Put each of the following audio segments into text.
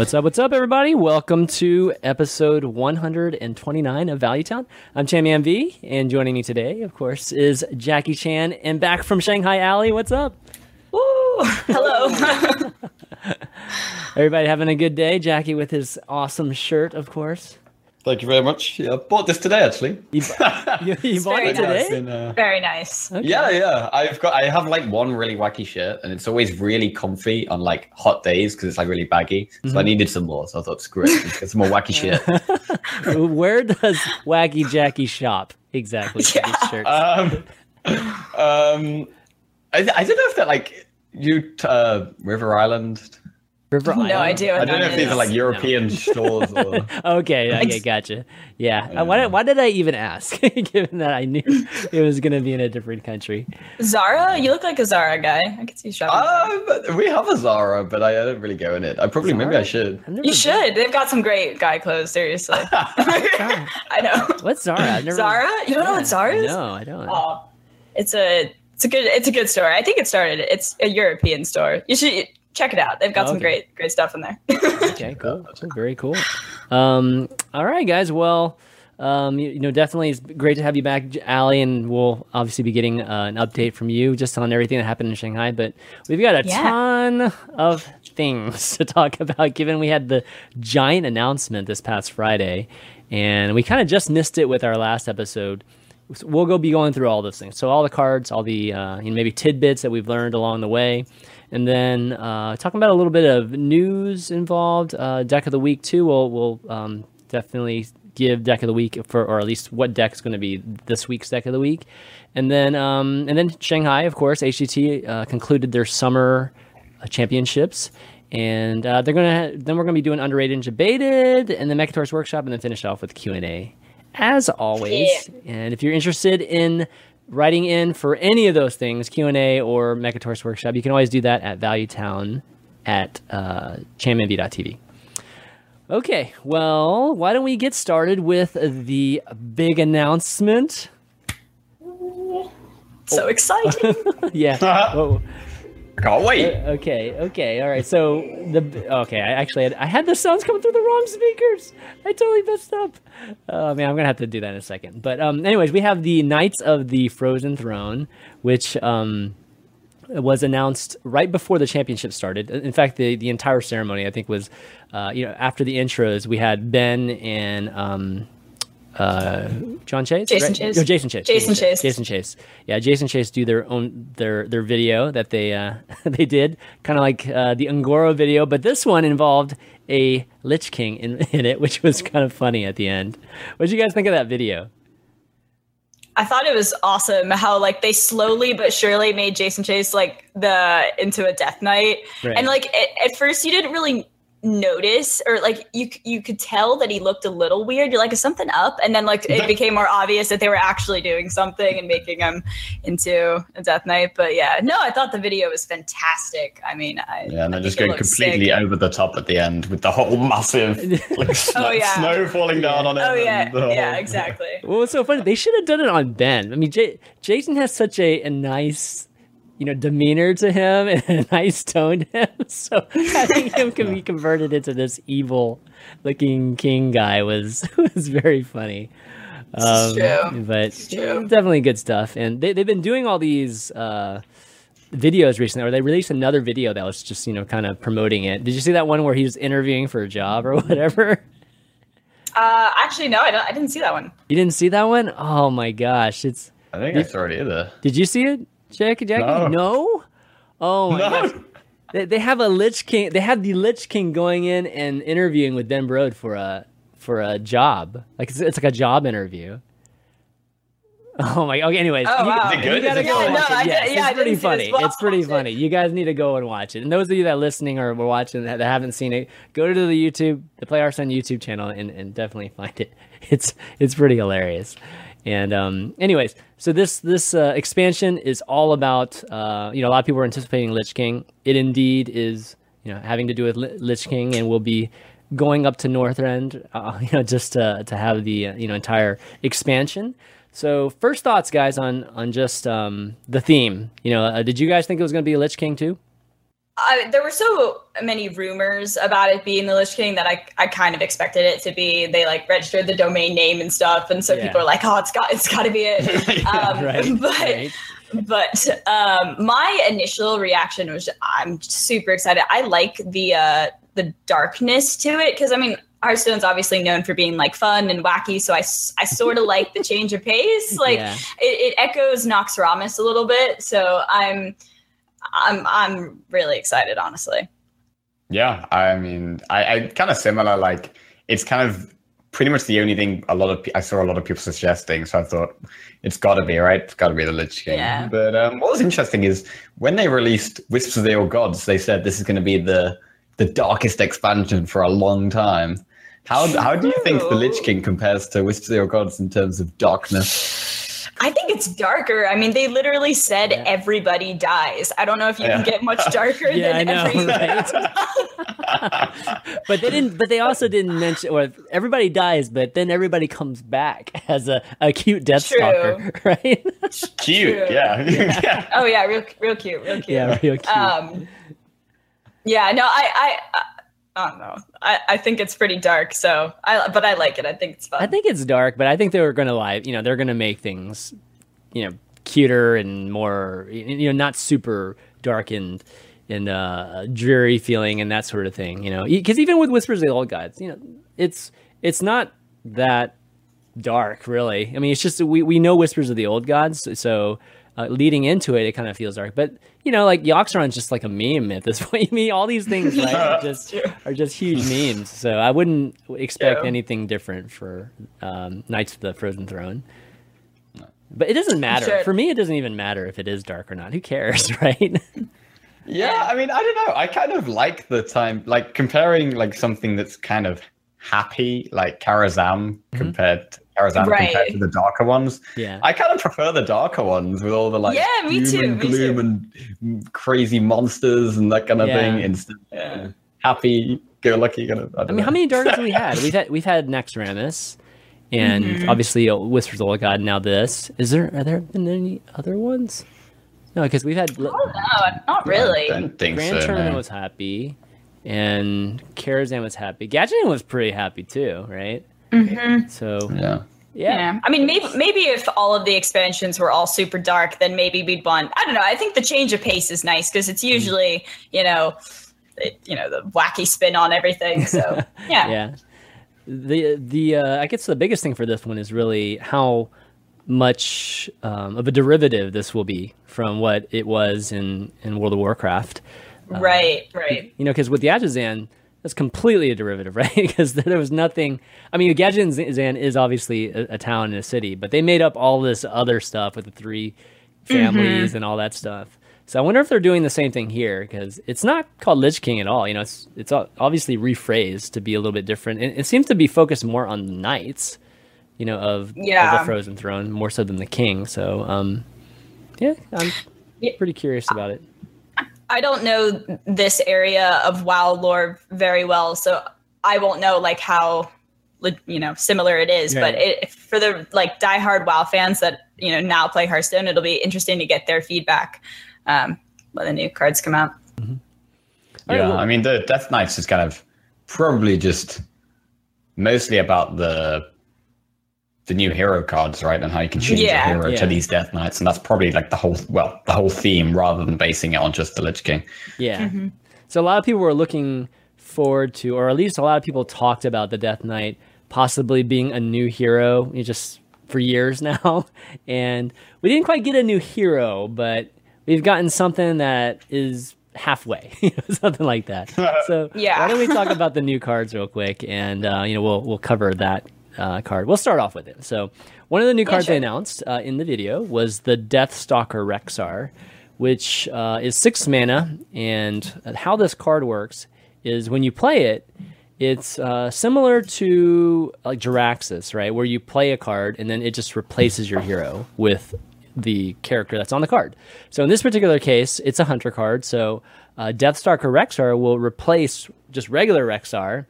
What's up? What's up, everybody? Welcome to episode 129 of Value Town. I'm Chammy MV, and joining me today, of course, is Jackie Chan, and back from Shanghai Alley. What's up? Woo! Hello. Everybody having a good day? Jackie with his awesome shirt, of course. Thank you very much. Yeah, I bought this today actually. You, you, you bought it very today? In, uh, Very nice. Okay. Yeah, yeah. I've got. I have like one really wacky shirt, and it's always really comfy on like hot days because it's like really baggy. So I needed some more. So I thought, screw it, let's get some more wacky shit. Where does Wacky Jackie shop exactly for Yeah. this shirt? Um, um, I, I don't know if they're like you uh, River Island. River No Island? idea. I don't know that if these are is. like European stores or. Okay, okay, Ex- gotcha. Yeah. Uh, why, did, why did I even ask? Given that I knew it was going to be in a different country. Zara. You look like a Zara guy. I could see you shopping. Uh, we have a Zara, but I don't really go in it. I probably maybe I should. You been- should. They've got some great guy clothes. Seriously. I know. What's Zara? I've never. Zara? You don't know what Zara is? No, I don't. Oh, it's a it's a good it's a good store. I think it started. It's a European store. You should check it out. They've got some great great stuff in there. Okay, cool. Very cool. Um, all right, guys. Well, um, you, you know, definitely it's great to have you back, Ali, and we'll obviously be getting uh, an update from you just on everything that happened in Shanghai. But we've got a Yeah. ton of things to talk about, given we had the giant announcement this past Friday, and we kind of just missed it with our last episode. So We'll go be going through all those things. So all the cards, all the uh, you know, maybe tidbits that we've learned along the way, and then uh, talking about a little bit of news involved. Uh, deck of the week too. We'll we'll um, definitely give deck of the week for, or at least what deck is going to be this week's deck of the week, and then um, and then Shanghai, of course, HCT uh, concluded their summer uh, championships. And uh, they're gonna then we're gonna be doing underrated and debated, and then Mechatours Workshop, and then finish off with Q and A, as always. And if you're interested in writing in for any of those things, Q and A or Mechatours Workshop, you can always do that at Valuetown at uh, chammv.tv. Okay, well, why don't we get started with the big announcement? so exciting. yeah. Whoa. I can't wait. Okay, okay, all right. So the okay, I actually had, I had the sounds coming through the wrong speakers. I totally messed up. Oh man, I'm gonna have to do that in a second. But um, anyways, we have the Knights of the Frozen Throne, which um was announced right before the championship started. In fact, the the entire ceremony I think was, uh, you know, after the intros, we had Ben and um, uh, John Chase, Jason right? Chase. No, Jason Chase, Jason Chase. Jason Chase. Yeah, Jason Chase do their own their their video that they uh, they did, kind of like uh, the Un'Goro video, but this one involved a Lich King in, in it, which was kind of funny at the end. What did you guys think of that video? I thought it was awesome how like they slowly but surely made Jason Chase like the into a Death Knight, Right. and like at, at first you didn't really notice or like you you could tell that he looked a little weird. You're like, is something up? And then like it became more obvious that they were actually doing something and making him into a Death Knight. But yeah, no, I thought the video was fantastic. I mean, I Yeah, and I then just going completely sick. over the top at the end with the whole massive oh, like, snow, Oh, yeah. snow falling down on it. Oh yeah, whole- yeah, exactly. Well, it's so funny. They should have done it on Ben. I mean, J- Jason has such a, a nice, you know, demeanor to him and a nice tone to him. So having him can be converted into this evil-looking king guy was was very funny. Um, true. But true. definitely good stuff. And they they've been doing all these. Uh, videos recently or they released another video that was just you know kind of promoting it did you see that one where he was interviewing for a job or whatever Uh, actually, no, I, don't, I didn't see that one. you didn't see that one? Oh my gosh it's I think I saw it either. Did you see it, Jackie? Jackie? No. Oh my No. gosh. They, they have a Lich King. They have the Lich King going in and interviewing with Ben Brode for a for a job. Like it's, it's like a job interview. Oh my. Okay. Anyways, Oh, you, wow. Is it good? you gotta Is it go good? watch Yeah, no, it. I Yes, yeah, it's pretty didn't it funny. well. It's pretty funny. You guys need to go and watch it. And those of you that are listening or were watching that, that haven't seen it, go to the YouTube, the Play Hearthstone YouTube channel, and, and definitely find it. It's it's pretty hilarious. And um, anyways, so this this uh, expansion is all about uh, you know a lot of people are anticipating Lich King. It indeed is you know having to do with Li- Lich King, and will be going up to Northrend, uh, you know, just to to have the uh, you know entire expansion. So first thoughts, guys, on on just um, the theme. You know, uh, did you guys think it was going to be Lich King too? I, there were so many rumors about it being the Lich King that I, I kind of expected it to be. They like registered the domain name and stuff, and so Yeah. people are like, "Oh, it's got it's got to be it." um, right. But right. but um, my initial reaction was I'm super excited. I like the uh, the darkness to it because I mean Hearthstone's obviously known for being like fun and wacky, so I, I sort of like the change of pace. Like Yeah. it, it echoes Naxxramas a little bit, so I'm I'm I'm really excited, honestly. Yeah, I mean, I, I kind of similar. Like, it's kind of pretty much the only thing a lot of I saw a lot of people suggesting. So I thought it's got to be right. It's got to be the Lich King. Yeah. But um, what was interesting is when they released Whispers of the Old Gods, they said this is going to be the the darkest expansion for a long time. How how do you think the Lich King compares to Whispers of the Old Gods in terms of darkness? I think it's darker. I mean, they literally said Yeah. everybody dies. I don't know if you Yeah. can get much darker Yeah, than I know, every. right? but they didn't. But they also didn't mention. Or everybody dies, but then everybody comes back as a, a cute Death True. Stalker, right? Cute, yeah. yeah. oh yeah, real real cute, real cute. yeah, real cute. Um, yeah, no, I, I, I, I don't know. I, I think it's pretty dark. So I, but I like it. I think it's fun. I think it's dark, but I think they were going to lie. You know, they're going to make things, you know, cuter and more, you know, not super dark and and uh, dreary feeling and that sort of thing. You know, because even with Whispers of the Old Gods, you know, it's it's not that dark really. I mean, it's just we we know Whispers of the Old Gods, so. Uh, leading into it, it kind of feels dark, but you know, like Yogg-Saron's just like a meme at this point. I mean, all these things right, are just are just huge memes. So I wouldn't expect Yeah. anything different for um, Knights of the Frozen Throne. But it doesn't matter. Sure. For me, it doesn't even matter if it is dark or not. Who cares, right? Yeah, I mean, I don't know. I kind of like the time, like comparing like something that's kind of happy, like Karazhan mm-hmm. compared to Karazhan Right. compared to the darker ones. yeah. I kind of prefer the darker ones with all the like Yeah, me too, and me gloom and crazy monsters and that kind of Yeah. thing. Instead, Yeah. happy go lucky kind of. I, I don't mean, how many darks have we had? We've had we've had Naxxramas, and Mm-hmm. obviously Whispers of the Old God. Now this is there? Are there been any other ones? No, because we've had Oh, no, not really. I don't think Grand so. Tournament no. was happy, and Karazhan was happy. Gadgetzan was pretty happy too, right? Mm-hmm. So Yeah. yeah, Yeah. I mean, maybe maybe if all of the expansions were all super dark, then maybe we'd want. I don't know. I think the change of pace is nice because it's usually you know, it, you know, the wacky spin on everything. So yeah. yeah. The the uh, I guess the biggest thing for this one is really how much um, of a derivative this will be from what it was in in World of Warcraft. Right. Right. You know, because with the Gadgetzan, that's completely a derivative, right? Because there was nothing. I mean, Gadgetzan is obviously a, a town and a city, but they made up all this other stuff with the three families and all that stuff. So I wonder if they're doing the same thing here because it's not called Lich King at all. You know, it's it's obviously rephrased to be a little bit different. And it seems to be focused more on the knights, you know, of, of the Frozen Throne more so than the king. So, um, yeah, I'm Yeah. pretty curious about it. I don't know this area of WoW lore very well, so I won't know like how you know similar it is. Yeah. But it, for the like diehard WoW fans that you know now play Hearthstone, it'll be interesting to get their feedback um, when the new cards come out. All right, yeah, I mean, the Death Knights is kind of probably just mostly about the the new hero cards, right, and how you can change Yeah. your hero Yeah. to these Death Knights, and that's probably like the whole well, the whole theme, rather than basing it on just the Lich King. Yeah. So a lot of people were looking forward to, or at least a lot of people talked about the Death Knight possibly being a new hero you just for years now. And we didn't quite get a new hero, but we've gotten something that is halfway, something like that. So Yeah. why don't we talk about the new cards real quick, and uh, you know we'll we'll cover that uh, card. We'll start off with it. So, one of the new Yeah, cards they announced uh, in the video was the Deathstalker Rexxar, which uh, is six mana. And how this card works is when you play it, it's uh, similar to like Jaraxxus, right? Where you play a card and then it just replaces your hero with the character that's on the card. So in this particular case, it's a hunter card. So uh, Deathstalker Rexxar will replace just regular Rexxar,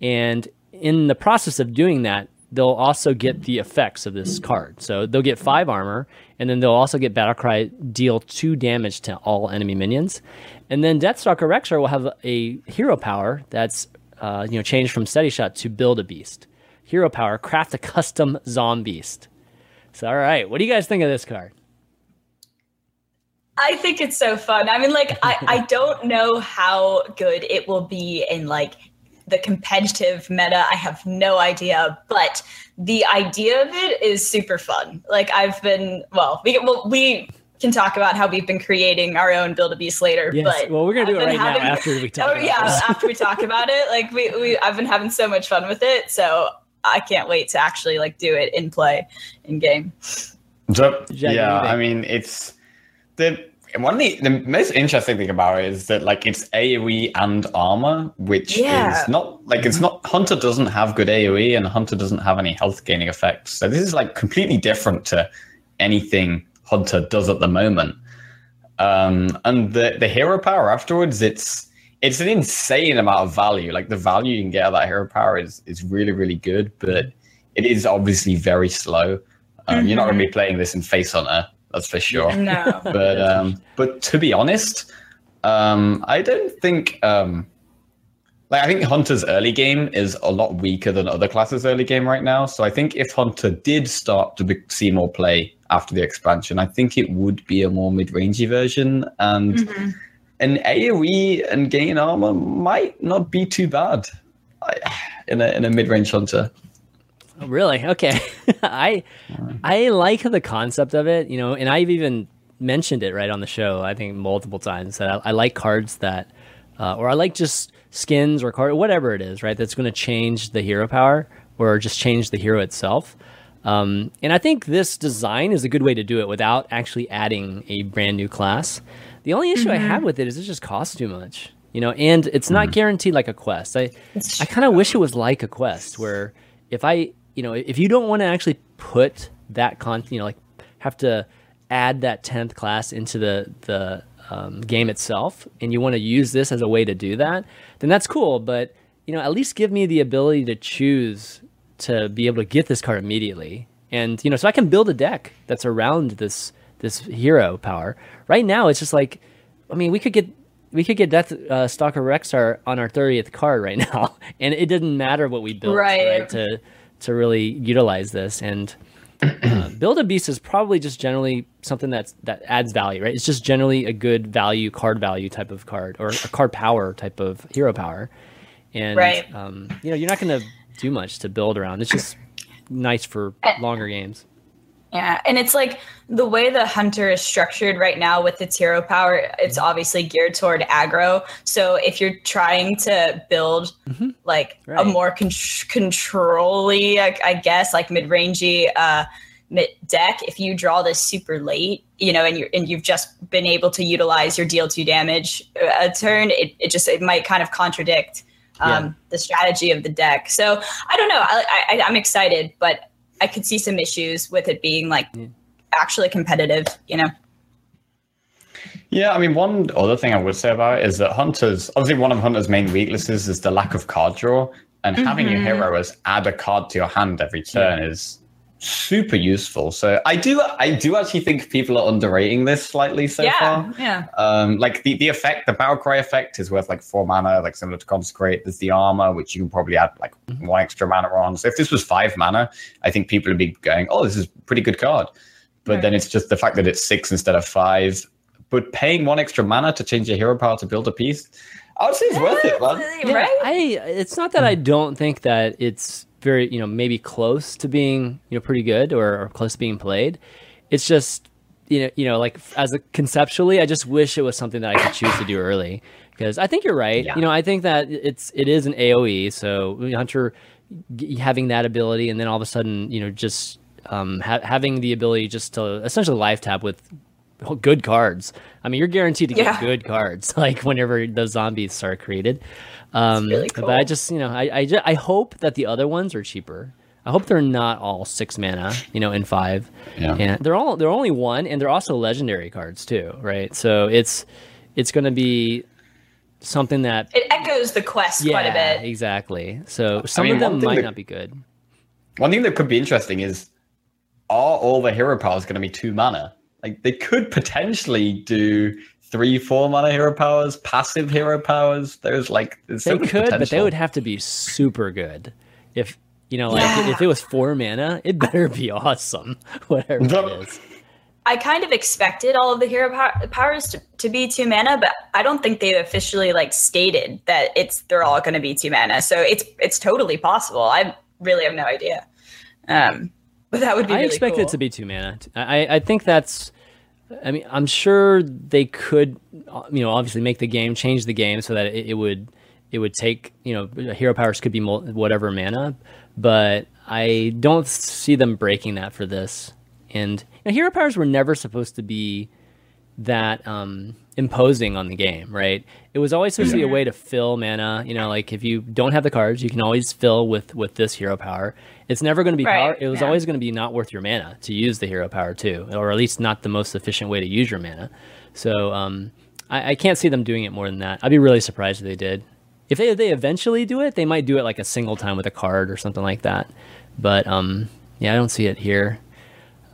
and in the process of doing that, they'll also get the effects of this card. So they'll get five armor, and then they'll also get Battlecry deal two damage to all enemy minions. And then Deathstalker Rexxar will have a hero power that's uh, you know changed from Steady Shot to Build a Beast. Hero power, craft a custom Zombeast. So all right, what do you guys think of this card? I think it's so fun. I mean, like, I, I don't know how good it will be in like the competitive meta. I have no idea, but the idea of it is super fun. Like, I've been well, we well we can talk about how we've been creating our own Build a Beast later. Yes, but well, we're gonna do I've it right now after we talk Oh about yeah, after we talk about it, like we, we I've been having so much fun with it. So I can't wait to actually like do it in play in game. So, Jack, what do you yeah. I mean, it's the one of the, the most interesting thing about it is that like it's AOE and armor, which Yeah. is not like it's not Hunter doesn't have good AOE and Hunter doesn't have any health gaining effects. So this is like completely different to anything Hunter does at the moment. Um, and the the hero power afterwards, it's it's an insane amount of value. Like the value you can get out of that hero power is is really really good, but it is obviously very slow. Um, You're not going to be playing this in Face Hunter, that's for sure. No. But um, but to be honest, um, I don't think um, like I think Hunter's early game is a lot weaker than other classes' early game right now. So I think if Hunter did start to be, see more play after the expansion, I think it would be a more mid-rangey version, and Mhm. An AOE and gain armor might not be too bad in a in a mid-range Hunter. Oh, Really? Okay. I I like the concept of it, you know, and I've even mentioned it right on the show. I think multiple times that I, I like cards that, uh, or I like just skins or card, whatever it is, right? That's going to change the hero power or just change the hero itself. Um, and I think this design is a good way to do it without actually adding a brand new class. The only issue I have with it is it just costs too much, you know, and it's not guaranteed like a quest. I I kind of wish it was like a quest where if I, you know, if you don't want to actually put that con, you know, like have to add that 10th class into the the um, game itself and you want to use this as a way to do that, then that's cool, but you know, at least give me the ability to choose to be able to get this card immediately. And you know, so I can build a deck that's around this this hero power. Right now it's just like I mean, we could get we could get Death uh, Stalker Rexxar on our thirtieth card right now, and it didn't matter what we built Right. right, to to really utilize this. And uh, build a beast is probably just generally something that's that adds value, right? It's just generally a good value card value type of card or a card power type of hero power. And Right. um, you know, you're not going to do much to build around. It's just nice for longer games. Yeah, and it's like the way the hunter is structured right now with its hero power, it's obviously geared toward aggro. So if you're trying to build like a more con- controlly, I, I guess, like mid-rangey uh, mid deck, if you draw this super late, you know, and you and you've just been able to utilize your deal two damage uh, a turn, it, it just it might kind of contradict um, Yeah. the strategy of the deck. So I don't know. I, I, I'm excited, but I could see some issues with it being like actually competitive. You know. Yeah, I mean, one other thing I would say about it is that Hunter's obviously one of Hunter's main weaknesses is the lack of card draw, and having your mm-hmm. hero as add a card to your hand every turn is super useful. So I do, I do actually think people are underrating this slightly so yeah. far. Yeah. Um, like the, the effect, the battle cry effect is worth like four mana, like similar to consecrate. There's the armor, which you can probably add like one extra mana on. So if this was five mana, I think people would be going, "Oh, this is a pretty good card." But then it's just the fact that it's six instead of five. But paying one extra mana to change your hero power to build a beast, I would say it's worth it, man. Yeah, Right. I it's not that I don't think that it's very you know maybe close to being you know pretty good or, or close to being played. It's just you know you know like as a conceptually, I just wish it was something that I could choose to do early because I think you're right. Yeah. You know I think that it's it is an AOE, so Hunter g- having that ability, and then all of a sudden, you know, just um, ha- having the ability just to essentially life tap with good cards. I mean, you're guaranteed to get Yeah. good cards, like whenever the zombies are created. Um, really But I just, you know, I, I, ju- I hope that the other ones are cheaper. I hope they're not all six mana, you know, in five. Yeah. And they're all they're only one, and they're also legendary cards too, right? So it's it's going to be something that It echoes the quest yeah, quite a bit. exactly. So some mean, of them might that- not be good. One thing that could be interesting is are all the hero powers going to be two mana? Like they could potentially do three, four mana hero powers, passive hero powers. There's like there's They much could, but they would have to be super good. If you know, like Yeah. if it was four mana, it better be awesome. Whatever Yep. it is. I kind of expected all of the hero pow- powers to, to be two mana, but I don't think they've officially like stated that it's they're all going to be two mana. So it's it's totally possible. I really have no idea. Um, but that would be. I really expect cool. it to be two mana. I, I think that's. I mean, I'm sure they could, uh, you know, obviously make the game change the game so that it, it would, it would take, you know, hero powers could be mul- whatever mana, but I don't see them breaking that for this. And you know, hero powers were never supposed to be that um, imposing on the game, right? It was always supposed to be a way to fill mana. You know, like if you don't have the cards, you can always fill with with this hero power. It's never going to be Right, power. It was yeah. always going to be not worth your mana to use the hero power too, or at least not the most efficient way to use your mana. So um, I, I can't see them doing it more than that. I'd be really surprised if they did. If they, if they eventually do it, they might do it like a single time with a card or something like that. But um, yeah, I don't see it here.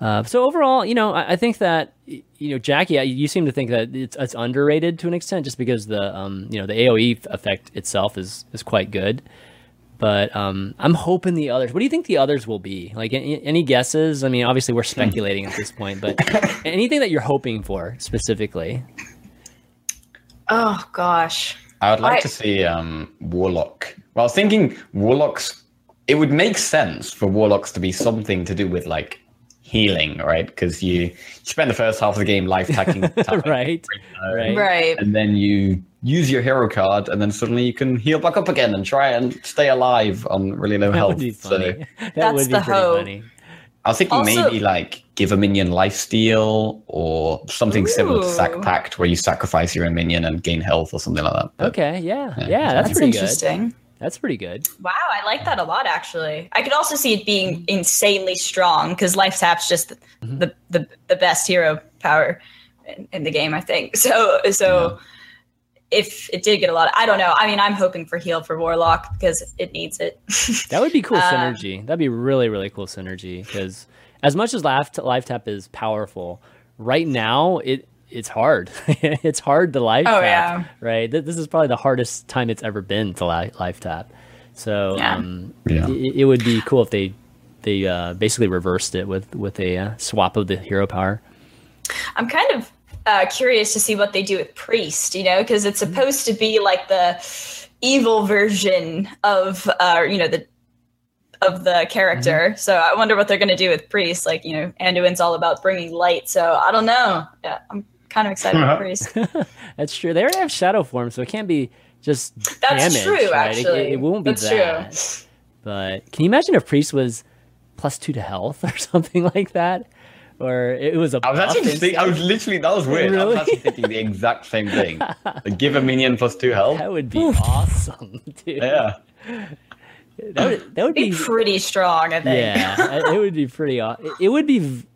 Uh, so overall, you know, I, I think that y- you know, Jackie, you seem to think that it's, it's underrated to an extent, just because the um, you know the AOE effect itself is is quite good. But um, I'm hoping the others. What do you think the others will be? Like any, any guesses? I mean, obviously we're speculating at this point, but anything that you're hoping for specifically? Oh gosh. I would like I- to see um, Warlock. Well, I was thinking Warlocks. It would make sense for Warlocks to be something to do with like healing, right? Because you, you spend the first half of the game life tapping, right, right. Right. and then you use your hero card, and then suddenly you can heal back up again and try and stay alive on really low That health. would be So that That's would be the pretty hope. funny. I was thinking Also- maybe like give a minion life steal or something similar to Sack Ooh. Pact, where you sacrifice your own minion and gain health or something like that. But Okay, yeah, yeah, Yeah, that's, That's pretty good. That's pretty good. Wow, I like that a lot actually. I could also see it being insanely strong because life tap's just Mm-hmm. the, the the best hero power in, in the game, I think. So so if it did get a lot, I don't know. I mean, I'm hoping for heal for Warlock because it needs it. That would be cool Uh, synergy. That'd be really, really cool synergy. Because as much as life, life tap is powerful, right now it it's hard. it's hard to life Oh, tap. yeah. Right. Th- This is probably the hardest time it's ever been to li- life tap. So Yeah. um, Yeah. it, it would be cool if they they uh, basically reversed it with with a uh, swap of the hero power. I'm kind of uh, curious to see what they do with Priest, you know, because it's supposed to be like the evil version of, uh, you know, the of the character. So I wonder what they're going to do with Priest. Like, you know, Anduin's all about bringing light. So I don't know. Yeah, I'm kind of excited about Priest. That's true. They already have shadow form, so it can't be just That's damage, true, right? Actually. It, it won't be That's that. true. But can you imagine if priest was plus two to health or something like that, or it was a I was actually just think, I was literally that was weird. I was actually thinking the exact same thing. Like, give a minion plus two health. that would be awesome, dude. Yeah. That would that would Be be pretty strong, I think. yeah. it would be pretty. aw- It, it would be. v-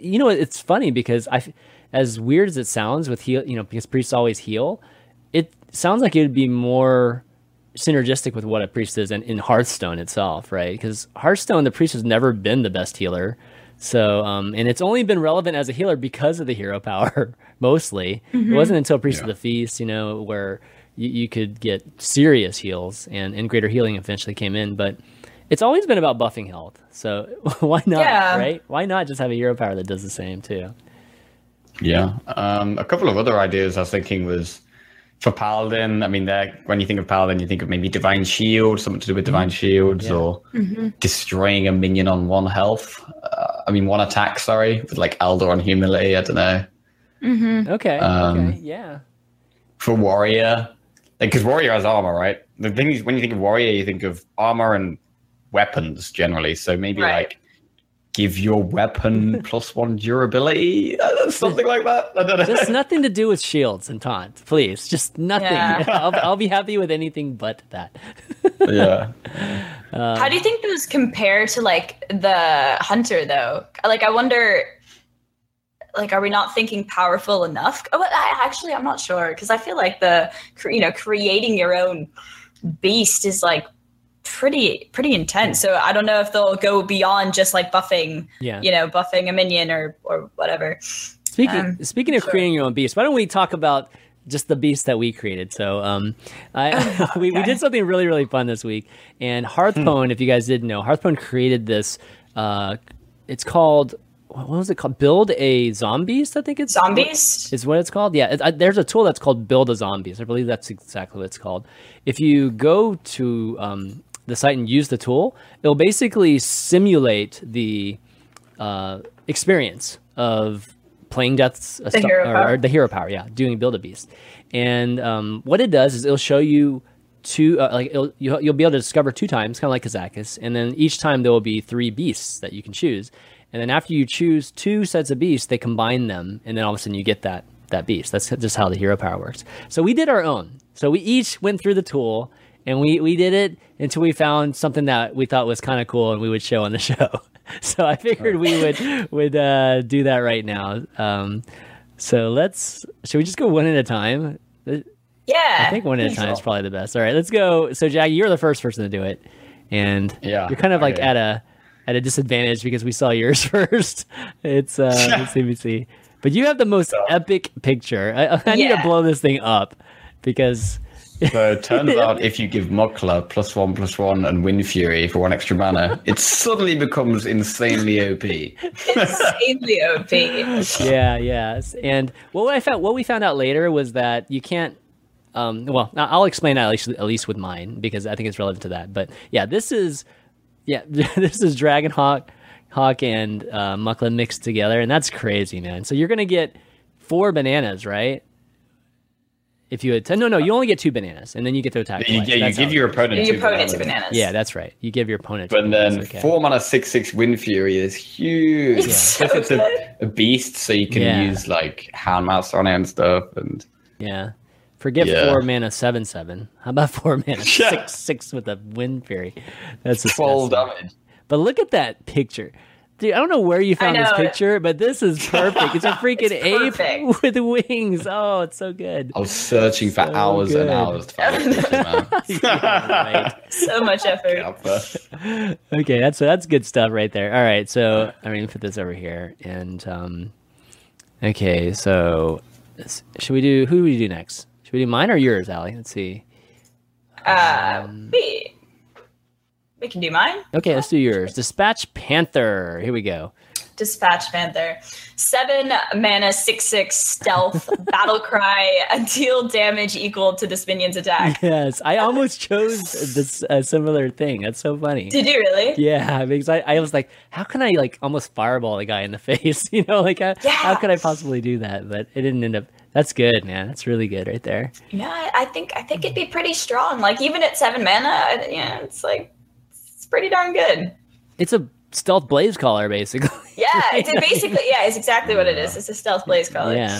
you know, it's funny because I, f- as weird as it sounds with heal, you know, because priests always heal. It sounds like it would be more synergistic with what a priest is in, in Hearthstone itself, right? Because Hearthstone, the priest has never been the best healer. So, um, and it's only been relevant as a healer because of the hero power, mostly. It wasn't until Priest of the Feast, you know, where you, you could get serious heals, and, and greater healing eventually came in. But it's always been about buffing health. So why not, Yeah. right? Why not just have a hero power that does the same too? Yeah. Um, a couple of other ideas I was thinking was for Paladin. I mean, when you think of Paladin, you think of maybe Divine Shield, something to do with Divine Shields, Yeah. or destroying a minion on one health. Uh, I mean, one attack. Sorry, with like Elder on Humility. I don't know. Okay. Um, okay. Yeah. For Warrior, because Warrior has armor, right? The thing is, when you think of Warrior, you think of armor and weapons generally. So maybe Right. like give your weapon plus one durability, uh, something like that. I don't know. Just nothing to do with shields and taunt, please. Just nothing. Yeah. I'll, I'll be happy with anything but that. yeah. How do you think those compare to like the hunter though? Like I wonder like are we not thinking powerful enough? Oh, I actually I'm not sure because I feel like the you know creating your own beast is like pretty pretty intense. So I don't know if they'll go beyond just like buffing, Yeah. you know, buffing a minion or or whatever. Speaking Um, speaking of sure. creating your own beast, why don't we talk about just the beast that we created? So, um, I we, we did something really really fun this week, and Hearthpwn. If you guys didn't know, Hearthpwn created this. Uh, it's called what was it called? Build a zombies. I think it's Zombies? is what it's called. Yeah, it, I, there's a tool that's called Build a Zombies. I believe that's exactly what it's called. If you go to um, the site and use the tool, it'll basically simulate the uh, experience of playing Death's The hero or, or the hero power. Yeah, doing Build a Beast. And um, what it does is it'll show you two uh, like it'll, you'll, you'll be able to discover two times, kind of like Kazakus, and then each time there will be three beasts that you can choose. And then after you choose two sets of beasts, they combine them, and then all of a sudden you get that that beast. That's just how the hero power works. So we did our own. So we each went through the tool, and we we did it until we found something that we thought was kind of cool, and we would show on the show. So I figured we would would uh, do that right now. Um, so let's. Should we just go one at a time? Yeah. I think one at a time is probably the best. All right, let's go. So, Jack, you're the first person to do it, and Yeah, you're kind of like okay. at a at a disadvantage because we saw yours first. It's uh, let's see, let me see. But you have the most epic picture. I, I need to blow this thing up because So it turns out if you give Mukla plus one plus one and Wind Fury for one extra mana, it suddenly becomes insanely OP. insanely OP. yeah, yes. And what I found, what we found out later was that you can't. Um, well, I- I'll explain that at least, at least with mine because I think it's relevant to that. But yeah, this is yeah, this is Dragon Hawk, Hawk and uh, Mukla mixed together, and that's crazy, man. So you're gonna get four bananas, right? If you had no, no, you only get two bananas, and then you get to attack. You, yeah, you That's give your opponent Your two opponent to bananas. bananas. yeah, that's right. You give your opponent. But two then bananas, okay. four mana six six Wind Fury is huge. It's so If it's good. a, a beast, so you can Yeah. use like hand mouse on it and stuff. And Yeah. Forget Yeah. four mana seven seven. How about four mana Yeah. six six with a wind fury? That's twelve disgusting. damage. But look at that picture. Dude, I don't know where you found this picture, but this is perfect. It's a freaking ape with wings. Oh, it's so good. I was searching for hours good. and hours to find this picture, man. Yeah, right. So much effort. Okay, that's that's good stuff right there. All right, so I'm gonna put this over here, and um, okay, so should we do who do we do next? Should we do mine or yours, Allie? Let's see. Uh, we, we can do mine. Okay, let's do yours. Dispatch Panther. Here we go. Dispatch Panther. Seven mana, six six stealth, battle cry, deal damage equal to this minion's attack. Yes, I almost chose this uh, similar thing. That's so funny. Did you really? Yeah, because I, I was like, how can I like almost fireball the guy in the face? You know, like how, how could I possibly do that? But it didn't end up. That's good, man. That's really good right there. Yeah, I- think I think it'd be pretty strong. Like even at seven mana, yeah, it's like pretty darn good. It's a stealth blaze caller, basically. Yeah, it's basically yeah, it's exactly what it is. It's a stealth blaze caller. yeah,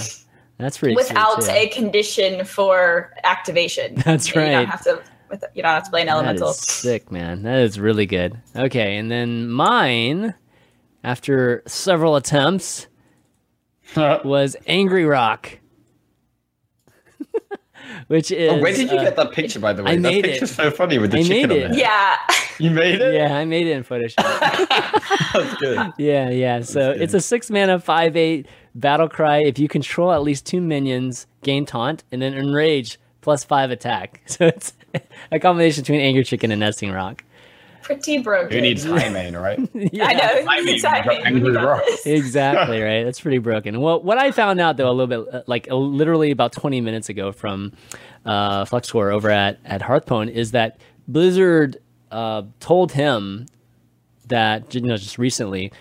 that's pretty. sweet, Without too. a condition for activation. That's right. You don't have to. With, you don't have to play an That elemental. is sick, man. That is really good. Okay, and then mine, after several attempts, was Angry Rock. Which is Oh, where did you uh, get that picture, by the way? I that made picture's it. so funny with the I chicken made on it. it. Yeah. You made it? Yeah, I made it in Photoshop. That's good. yeah, yeah. So good. it's a six mana, five eight battle cry. If you control at least two minions, gain taunt, and then enrage plus five attack. So it's a combination between Angry Chicken and Nesting Roc. Pretty broken. Who needs Highmane, right? Yeah. I know. I mean, It's timing. Angry You got Rock. this. exactly right. That's pretty broken. Well, what I found out though a little bit, uh, like literally about 20 minutes ago from uh, FlexCore over at at Hearthpwn, is that Blizzard uh, told him that you know just recently,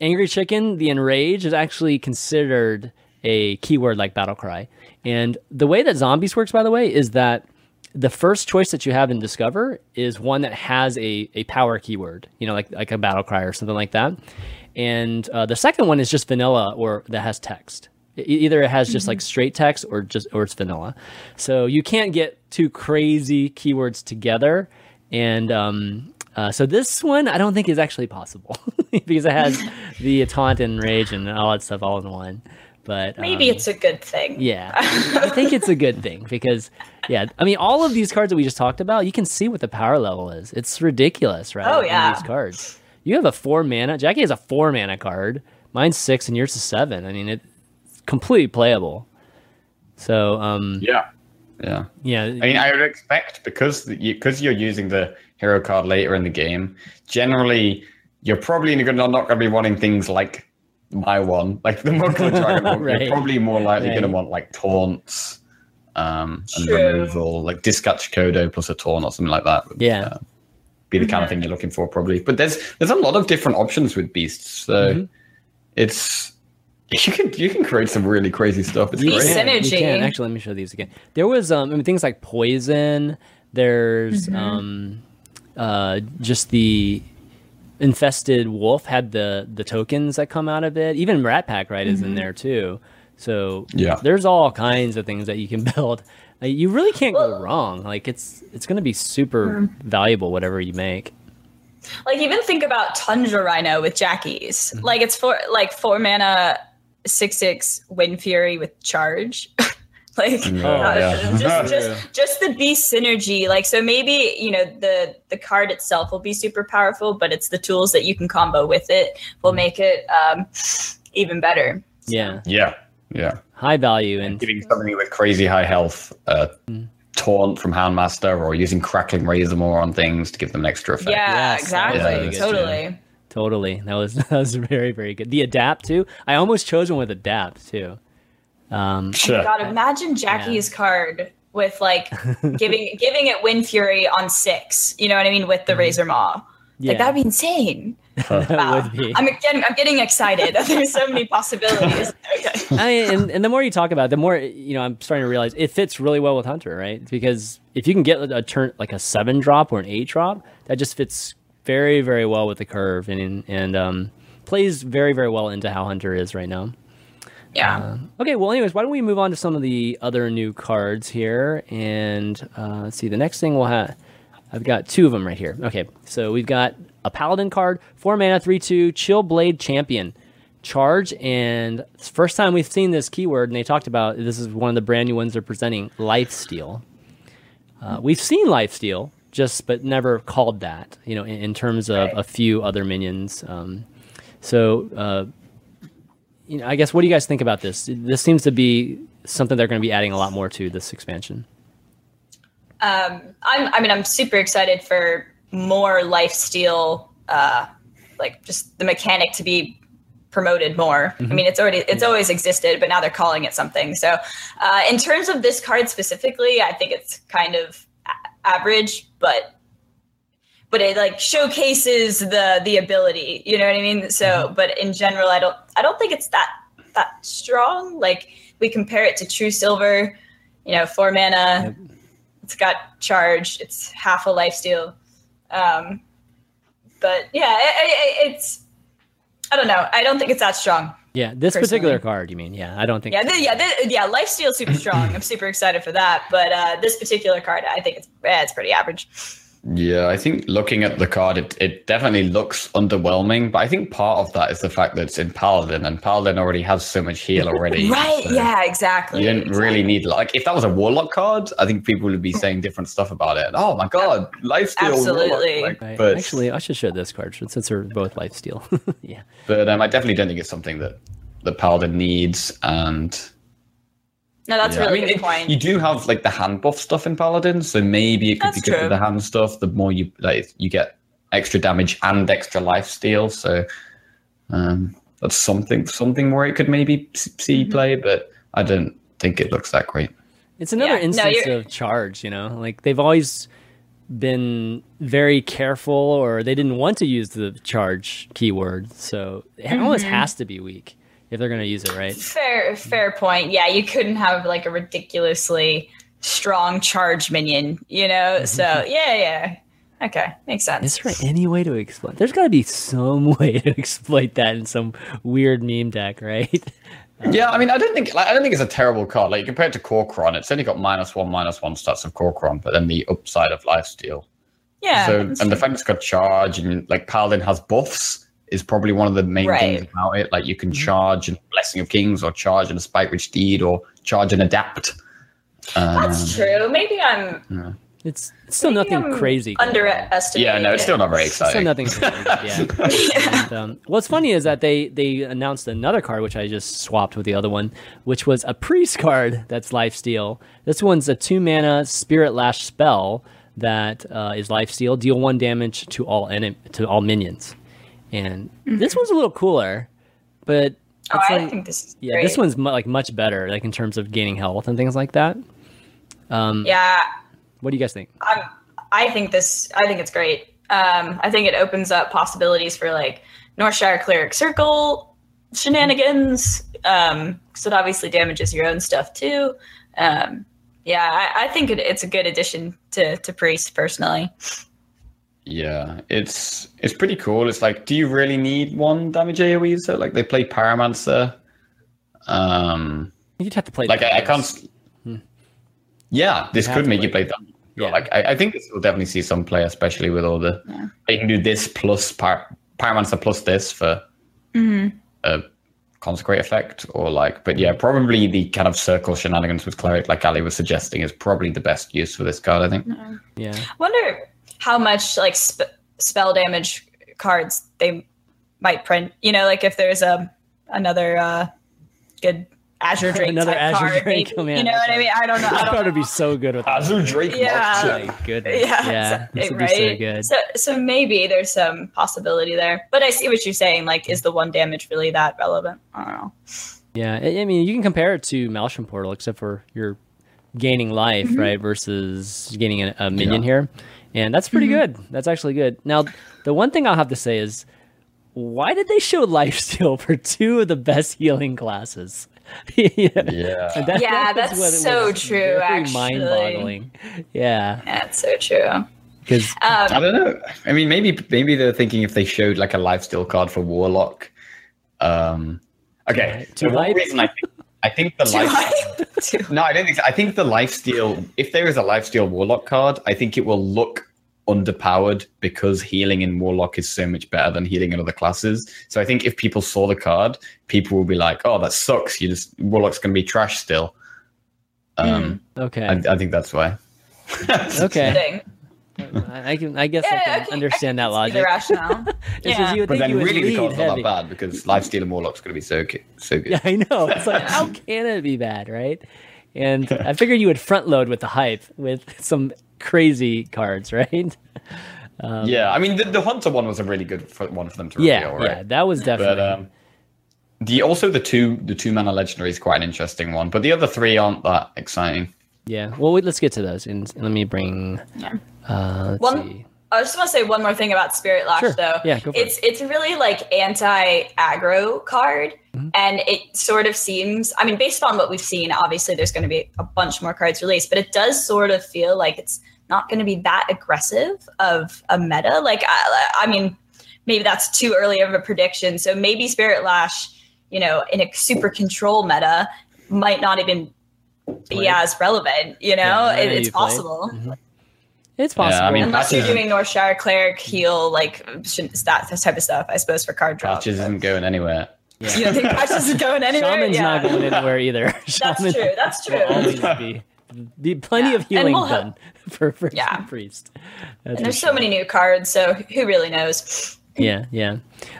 Angry Chicken, the Enrage, is actually considered a keyword like Battle Cry. And the way that Zombies works, by the way, is that the first choice that you have in Discover is one that has a, a power keyword, you know, like like a battle cry or something like that. And uh, the second one is just vanilla or that has text. Either it has just like straight text or just or it's vanilla. So you can't get two crazy keywords together. And um, uh, so this one I don't think is actually possible because it has the taunt and rage and all that stuff all in one. But Maybe um, it's a good thing. yeah, I think it's a good thing because, yeah, I mean, all of these cards that we just talked about, you can see what the power level is. It's ridiculous, right? Oh, yeah. these cards. You have a four mana. Jackie has a four mana card. Mine's six, and yours is seven. I mean, it's completely playable. So, um, Yeah. Yeah. yeah, I mean, I would expect because the- you, because you're using the hero card later in the game. Generally, you're probably not going to be wanting things like my one, like the Mukla Dragon. one. Right. You're probably more likely going to want like taunts um, and True. removal, like Dispatch Kodo plus a taunt or something like that. would, Yeah. uh, be the kind of thing you're looking for probably. But there's there's a lot of different options with beasts, so Mhm. it's you can you can create some really crazy stuff. It's Beast great. can, you synergy. can. Actually, let me show these again. There was um, I mean, things like poison. There's Mm-hmm. um, uh, just the infested wolf had the the tokens that come out of it. Even Rat Pack right is Mm-hmm. in there too. So Yeah. there's all kinds of things that you can build. You really can't go wrong. Like it's it's going to be super valuable whatever you make. Like even think about Tundra Rhino with Jackie's. Mm-hmm. Like it's for like four mana, six six Wind Fury with charge. like Yeah, uh, yeah. just just just the beast synergy. Like so maybe you know the the card itself will be super powerful, but it's the tools that you can combo with it will Mm-hmm. make it um, even better. Yeah, Yeah, yeah. high value and giving somebody with crazy high health uh, Mm. taunt from Houndmaster or using Crackling Razormaw on things to give them an extra effect. Yeah, Yes, exactly. that was really good, totally. totally that was that was very very good. The adapt too. I almost chose one with adapt too. Um, Sure. God, imagine Jackie's card with like giving giving it Wind Fury on six. You know what I mean with the Razor Maw. yeah. Like that'd be insane. Wow. I'm getting I'm getting excited. There's so many possibilities. Okay. I mean, and, and the more you talk about it, the more you know. I'm starting to realize it fits really well with Hunter, right? Because if you can get a turn like a seven drop or an eight drop, that just fits very, very well with the curve and and um, plays very, very well into how Hunter is right now. Yeah. Okay, well, anyways, why don't we move on to some of the other new cards here? And uh, let's see, the next thing we'll have, I've got two of them right here. Okay, so we've got a Paladin card, four mana, three two, Chill Blade Champion, charge, and it's the first time we've seen this keyword, and they talked about this is one of the brand new ones they're presenting, Life Steal. Uh, we've seen Life Steal, just but never called that, you know, in, in terms of Right. a few other minions. Um, so. You know, I guess what do you guys think about this? This seems to be something they're going to be adding a lot more to this expansion. Um, I'm I mean I'm super excited for more life steal uh like just the mechanic to be promoted more. I mean it's already it's always existed, but now they're calling it something. So uh in terms of this card specifically, I think it's kind of a- average, but but it like showcases the the ability, you know what I mean? So but in general I don't I don't think it's that that strong. Like we compare it to True Silver, you know, four mana, it's got charge. It's half a life steal. Um, but yeah, i i it's. I don't know. I don't think it's that strong. Yeah, this Personally. particular card, you mean? Yeah, I don't think. Yeah, th- yeah, th- yeah. Life steal super strong. I'm super excited for that. But uh, this particular card, I think it's eh, it's pretty average. Yeah, I think looking at the card, it, it definitely looks underwhelming. But I think part of that is the fact that it's in Paladin, and Paladin already has so much heal already. Right? so Yeah. Exactly. You didn't really need like if that was a Warlock card, I think people would be saying different stuff about it. Oh my god, lifesteal Absolutely. Warlock. Like, Right. but Actually, I should show this card since they're both life steal. yeah. but um, I definitely don't think it's something that the Paladin needs. And No, that's a yeah, I mean, good it- point. You do have like the hand buff stuff in Paladin, so maybe it could That's be good true. for the hand stuff. The more you like, you get extra damage and extra life steal. So um, that's something something where it could maybe see Mm-hmm. play, but I don't think it looks that great. It's another Yeah, instance you're- of charge, you know? Like they've always been very careful or they didn't want to use the charge keyword. So it almost Mm-hmm. has to be weak if they're going to use it, right? Fair, fair point. Yeah, you couldn't have like a ridiculously strong charge minion, you know? So yeah, yeah. Okay, makes sense. Is there any way to exploit? There's got to be some way to exploit that in some weird meme deck, right? Yeah, I mean, I don't think like, I don't think it's a terrible card. Like compared to Kor'kron, it's only got minus one, minus one stats of Kor'kron, but then the upside of lifesteal. yeah. so that's and the true. fact it's got charge and like Paladin has buffs is probably one of the main Right. things about it. Like you can charge and Blessing of Kings or charge and a Spikeridged Steed or charge and adapt. Um, That's true. Maybe I'm It's, it's still maybe nothing I'm crazy. underestimating. Yeah, no, it's still not very Still exciting. nothing. crazy, yeah. And, um, what's funny is that they they announced another card, which I just swapped with the other one, which was a priest card that's life steal. This one's a two mana spirit lash spell that uh, is life steal, deal one damage to all enem- to all minions. And this one's a little cooler, but Oh, I like- think this is yeah, great. this one's mu- like much better, like in terms of gaining health and things like that. Um, Yeah, What do you guys think? I think this. I think it's great. Um, I think it opens up possibilities for like Northshire Cleric Circle shenanigans. Um, because it obviously damages your own stuff too. Um, yeah, I, I think it, it's a good addition to to Priest personally. Yeah, it's it's pretty cool. It's like, do you really need one damage AoE? So like they play Pyromancer. Um, You'd have to play. like I, I can't. Yeah, this have could make play you play that. Yeah. Like I, I think this will definitely see some play, especially with all the. Yeah. You can do this plus Pyr- Pyromancer plus this for Mm-hmm. a consecrate effect, or like, but yeah, probably the kind of circle shenanigans with cleric, like Ali was suggesting, is probably the best use for this card. I think. Yeah. wonder how much like sp- spell damage cards they might print. You know, like if there's a another uh, good Azure Drake Another type Azure card, Drake, maybe. oh, man, you know that's what I mean? I don't know. I That don't card would be so good with Azure Drake Yeah. Mark My goodness. Yeah, Yeah. This so- would be so good. So, so maybe there's some possibility there, but I see what you're saying. Like, is the one damage really that relevant? I don't know. Yeah, I I mean, you can compare it to Maelstrom Portal, except for you're gaining life, Mm-hmm. right, versus gaining a, a minion Yeah. here, and that's pretty Mm-hmm. good. That's actually good. Now, the one thing I'll have to say is, why did they show lifesteal for two of the best healing classes? yeah, Yeah. And that- Yeah, that that's what so true, actually. mind-boggling. Yeah, That's so true. because I Um, don't know. I mean, maybe maybe they're thinking if they showed like a lifesteal card for Warlock. Um, okay, so one hype? reason I think I think the life. hype. No, I don't think. So. I think the life steal. If there is a life steal Warlock card, I think it will look underpowered because healing in Warlock is so much better than healing in other classes. So I think if people saw the card, people will be like, "Oh, that sucks. You just Warlock's going to be trash still." Um, okay, I, I think that's why. okay, thing. I, I can, I guess Yeah, I can I can- understand I that can see logic. The rationale. It's yeah. just you would But then you really the lead card's not heavy. that bad because lifesteal and Warlock's going to be so ki- so good. Yeah, I know. It's like, how can it be bad, right? And I figured you would front load with the hype with some crazy cards, right? yeah, I mean the, the Hunter one was a really good for, one for them to reveal, Yeah, right? yeah, that was definitely. But um, the also the two the two mana legendary is quite an interesting one, but the other three aren't that exciting. Yeah. Well, wait, let's get to those. And let me bring. Yeah. Uh, One- see. I just want to say one more thing about Spirit Lash, Sure. though. Yeah, go for it's it's a really like anti aggro card, Mhm. and it sort of seems. I mean, based on what we've seen, obviously there's going to be a bunch more cards released, but it does sort of feel like it's not going to be that aggressive of a meta. Like, I, I mean, maybe that's too early of a prediction. So maybe Spirit Lash, you know, in a super control meta, might not even be Play. as relevant. You know, Yeah, it, it's play. possible. Mhm. It's Yeah, I possible. mean, Unless you're patches- doing Northshire Cleric heal, like sh- that type of stuff, I suppose for card drop. Patches isn't going anywhere. yeah. You don't think patches is going anywhere? Shaman's yeah. not going anywhere either. That's true. That's true. will always be, be plenty Yeah. of healing And we'll have- done for for Yeah. priest. That's And for there's so many new cards, so who really knows? Yeah, yeah.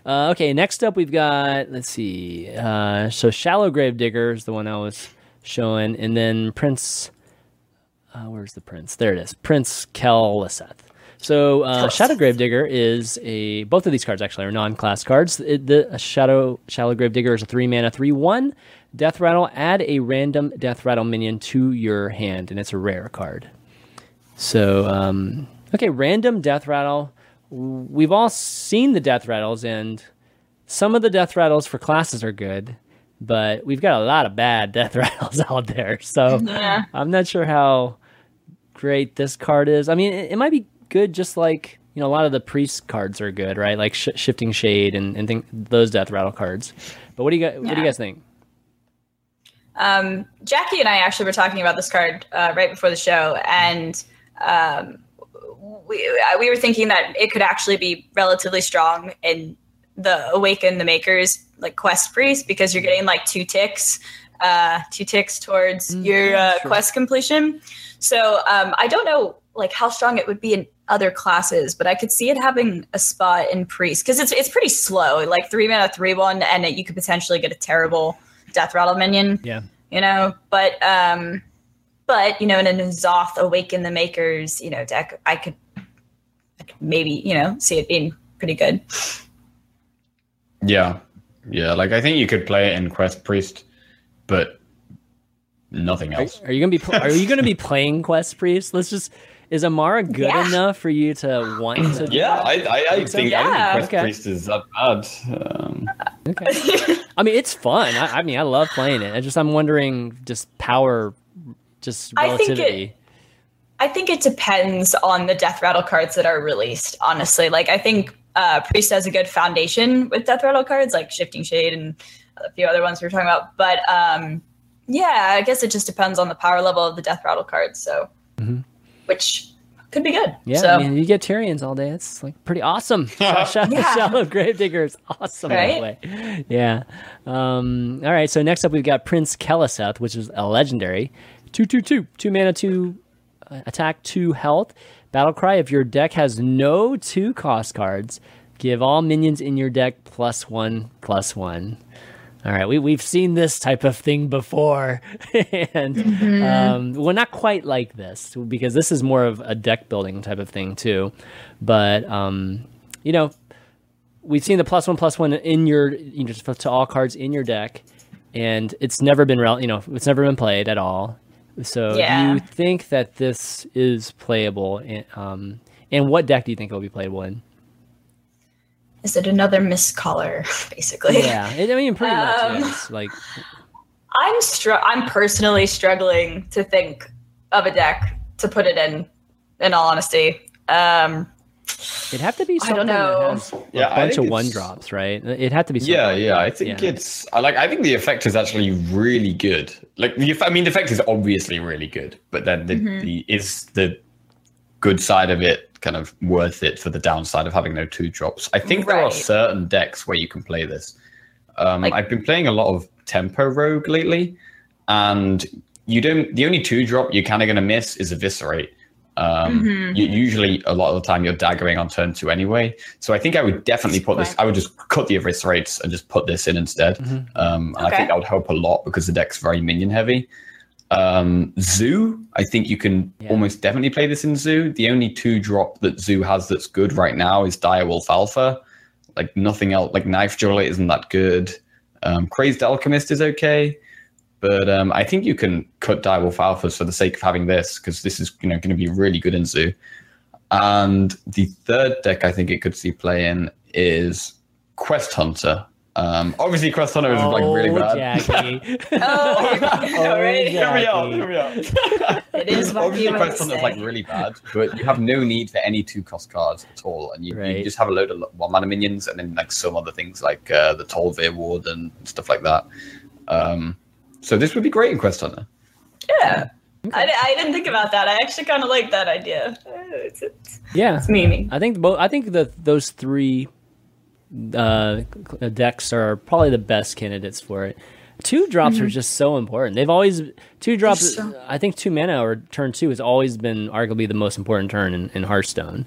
Uh, okay, next up we've got let's see. Uh, so Shallow Grave Digger is the one I was showing, and then Prince. Uh, where's the Prince? There it is. Prince Keleseth. So uh, Shadow Grave Digger is a. Both of these cards actually are non-class cards. It, the Shadow Shallow Grave Digger is a three mana three one. Death Rattle. Add a random Death Rattle minion to your hand, and it's a rare card. So, um, okay, random death rattle. We've all seen the death rattles, and some of the death rattles for classes are good. But we've got a lot of bad death rattles out there. So Yeah. I'm not sure how great this card is. I mean, it, it might be good, just like you know, a lot of the priest cards are good, right? Like sh- shifting shade and and think those death rattle cards. But what do you guys, what do you guys think? Um, Jackie and I actually were talking about this card uh, right before the show, and um, we we were thinking that it could actually be relatively strong in the Awaken the Makers like quest priest because you're getting like two ticks, uh, two ticks towards your uh, sure. quest completion. So um, I don't know like how strong it would be in other classes, but I could see it having a spot in priest because it's it's pretty slow, like three mana three one, and it, you could potentially get a terrible death rattle minion Yeah. you know but um but you know in a Zoth awaken the makers you know deck i could, I could maybe you know see it being pretty good Yeah, yeah. Like I think you could play it in Quest Priest, but nothing else. are you gonna be pl- Are you gonna be playing Quest Priest? Let's just. Is Amara good Yeah. enough for you to want to? Yeah. I, I, I think I Yeah. think Quest Okay. Priest is that bad. Um, Okay. I mean, it's fun. I, I mean, I love playing it. I just I'm wondering, just power, just I think it- relativity. i think it depends on the death rattle cards that are released honestly like i think uh priest has a good foundation with death rattle cards like shifting shade and a few other ones we were talking about but um yeah i guess it just depends on the power level of the death rattle cards so which could be good Yeah, so I mean, you get Tirions all day. It's like pretty awesome. Shallow, Yeah. Shallow Gravedigger is awesome that way. Yeah. Um, all right. So next up, we've got Prince Keleseth, which is a legendary. Two, two, two, two mana, two uh, attack, two health. Battle cry: If your deck has no two cost cards, give all minions in your deck plus one, plus one. All right, we we've seen this type of thing before, and um, well, not quite like this because this is more of a deck building type of thing too. But um, you know, we've seen the plus one plus one in your you know to all cards in your deck, and it's never been rel- you know it's never been played at all. So Yeah. do you think that this is playable? In, um, and what deck do you think it will be playable in? is it another miscaller basically Yeah, it, I mean, pretty much. Um, yes. Like, i'm str- i'm personally struggling to think of a deck to put it in in all honesty um It'd have to be I don't know. that has Yeah, a I bunch of one drops, right? It'd have to be. Something yeah, like yeah. that. I think Yeah. it's I like. I think the effect is actually really good. Like the, I mean, the effect is obviously really good, but then the, Mm-hmm. the is the good side of it kind of worth it for the downside of having no two drops. I think there are certain decks where you can play this. Um, Like- I've been playing a lot of tempo rogue lately, and you don't. The only two drop you're kind of going to miss is eviscerate. Um, Mhm. you, usually, a lot of the time, you're daggering on turn two anyway. So I think I would definitely put this. I would just cut the eviscerates and just put this in instead. Mhm. Um, and I think that would help a lot because the deck's very minion heavy. Um, Zoo, I think you can Yeah. almost definitely play this in Zoo. The only two drop that Zoo has that's good right now is Direwolf Alpha. Like nothing else. Like Knife Juggler isn't that good. Um, Crazed Alchemist is okay. But um, I think you can cut Direwolf Alphas for the sake of having this because this is you know going to be really good in Zoo. And the third deck I think it could see play in is Quest Hunter. Um, obviously, Quest Hunter is like really Oh, bad. Jackie. Oh, Oh, Here we are. Here we are. It is what Obviously, you would Quest Hunter is like really bad, but you have no need for any two cost cards at all, and you, Right. you just have a load of one mana minions, and then like some other things like uh, the Tolvir Ward and stuff like that. Um, so this would be great in Quest Hunter. Yeah. I, I didn't think about that. I actually kind of like that idea. Uh, It's, it's, yeah, it's meaning. I think both. I think that those three uh, decks are probably the best candidates for it. Two drops are just so important. They've always two drops. so- I think two mana or turn two has always been arguably the most important turn in, in Hearthstone.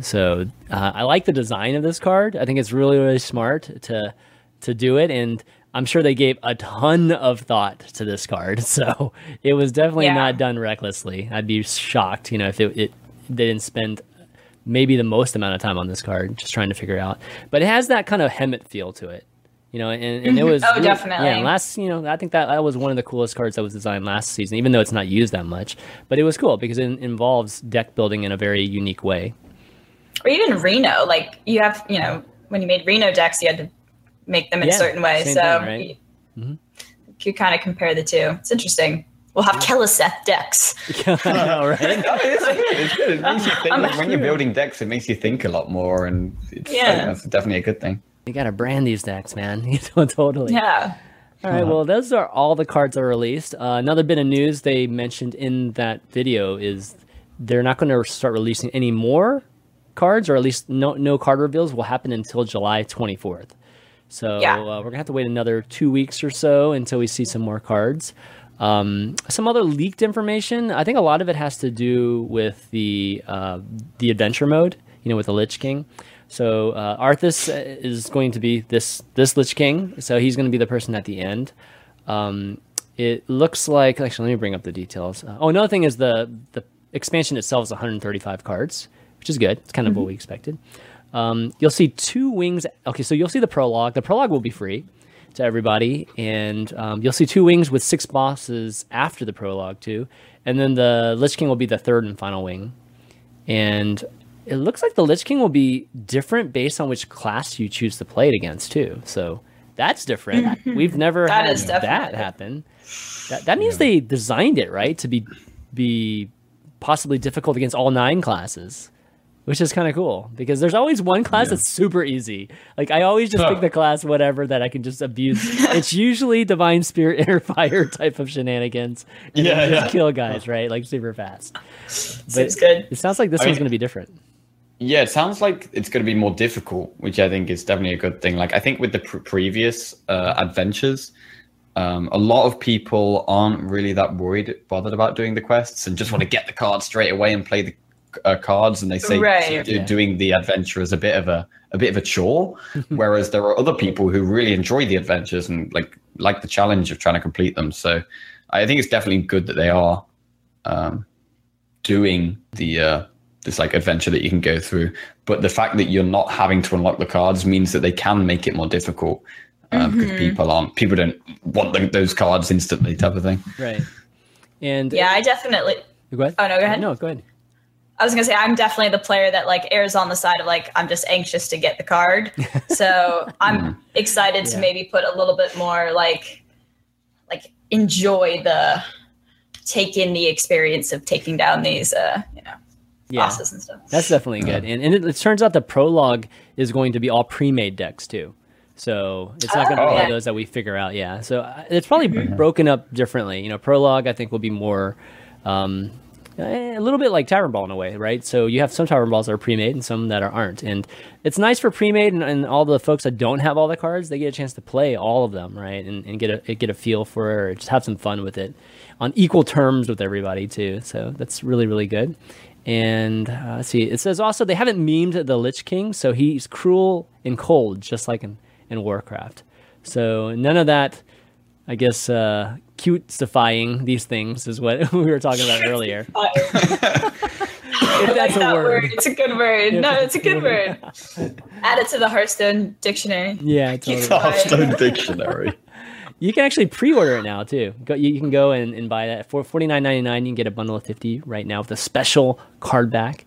So uh, I like the design of this card. I think it's really really smart to to do it, and I'm sure they gave a ton of thought to this card. So it was definitely Yeah. not done recklessly. I'd be shocked, you know, if it, it they didn't spend maybe the most amount of time on this card just trying to figure it out. But it has that kind of Hemet feel to it. You know, and, and it mm-hmm. was Oh, really- definitely. Yeah, last you know, I think that that was one of the coolest cards that was designed last season, even though it's not used that much. But it was cool because it involves deck building in a very unique way. Or even Reno. Like, you have, you know, when you made Reno decks, you had to make them in Yeah, a certain way. So, thing, right? could kind of compare the two. It's interesting. We'll have Keleseth decks. I know, right? No, it's good. It's good. It makes you think, I'm- when you're building decks, it makes you think a lot more, and it's, Yeah. I think that's definitely a good thing. You gotta brand these decks, man. You totally. Yeah. All right. Well, those are all the cards that are released. Uh, another bit of news they mentioned in that video is they're not going to start releasing any more cards, or at least no no card reveals will happen until July 24th. So Yeah. uh, we're gonna have to wait another two weeks or so until we see some more cards. Um, some other leaked information. I think a lot of it has to do with the uh, the adventure mode. You know, with the Lich King. So uh, Arthas is going to be this this Lich King. So he's going to be the person at the end. Um, it looks like actually let me bring up the details. Uh, oh, another thing is the the expansion itself is 135 cards, which is good. It's kind of what we expected. Um, you'll see two wings. Okay, so you'll see the prologue. The prologue will be free to everybody, and um, you'll see two wings with six bosses after the prologue too. And then the Lich King will be the third and final wing. And it looks like the Lich King will be different based on which class you choose to play it against too. So that's different. We've never That had that happen. That, that means they designed it right to be be possibly difficult against all nine classes, which is kind of cool because there's always one class that's super easy. Like I always just pick the class whatever that I can just abuse. it's usually Divine Spirit Inner Fire type of shenanigans. and Yeah, just yeah. kill guys right like super fast. Seems good. It sounds like this I one's mean- going to be different. Yeah, it sounds like it's going to be more difficult, which I think is definitely a good thing. Like I think with the pr- previous uh, adventures, um, a lot of people aren't really that worried, bothered about doing the quests, and just want to get the card straight away and play the uh, cards. And they say Right. do- doing the adventure is a bit of a a bit of a chore. Whereas there are other people who really enjoy the adventures and like like the challenge of trying to complete them. So I think it's definitely good that they are um, doing the uh, this like adventure that you can go through. But the fact that you're not having to unlock the cards means that they can make it more difficult uh, because people aren't people don't want the, those cards instantly type of thing. Right. And Yeah, I definitely. go ahead. Oh no, go ahead. No, go ahead. I was gonna say I'm definitely the player that like errs on the side of like I'm just anxious to get the card. So I'm excited to maybe put a little bit more like like enjoy the take in the experience of taking down these uh you know Yeah. bosses and stuff. That's definitely good. And, and it, it turns out the prologue is going to be all pre-made decks too. So it's not going to Oh, be yeah. those that we figure out. Yeah. So uh, it's probably broken up differently. You know, prologue I think will be more um, a little bit like Tavern Brawl in a way, right? So you have some Tavern Brawls that are pre-made and some that are, aren't. And it's nice for pre-made and, and all the folks that don't have all the cards, they get a chance to play all of them, right? And, and get a get a feel for it, or just have some fun with it on equal terms with everybody too. So that's really really good. And uh, see, it says also they haven't memed the Lich King, so he's cruel and cold, just like in, in Warcraft. So none of that, I guess, uh, cute-sifying these things is what we were talking about earlier. I that's like a that word. word. It's a good word. If no, it's it's a a good good word. Add it to the Hearthstone dictionary. Yeah, totally. Hearthstone Dictionary. You can actually pre-order it now too. Go, you, you can go and, and buy that for forty nine ninety nine. You can get a bundle of fifty right now with a special card back.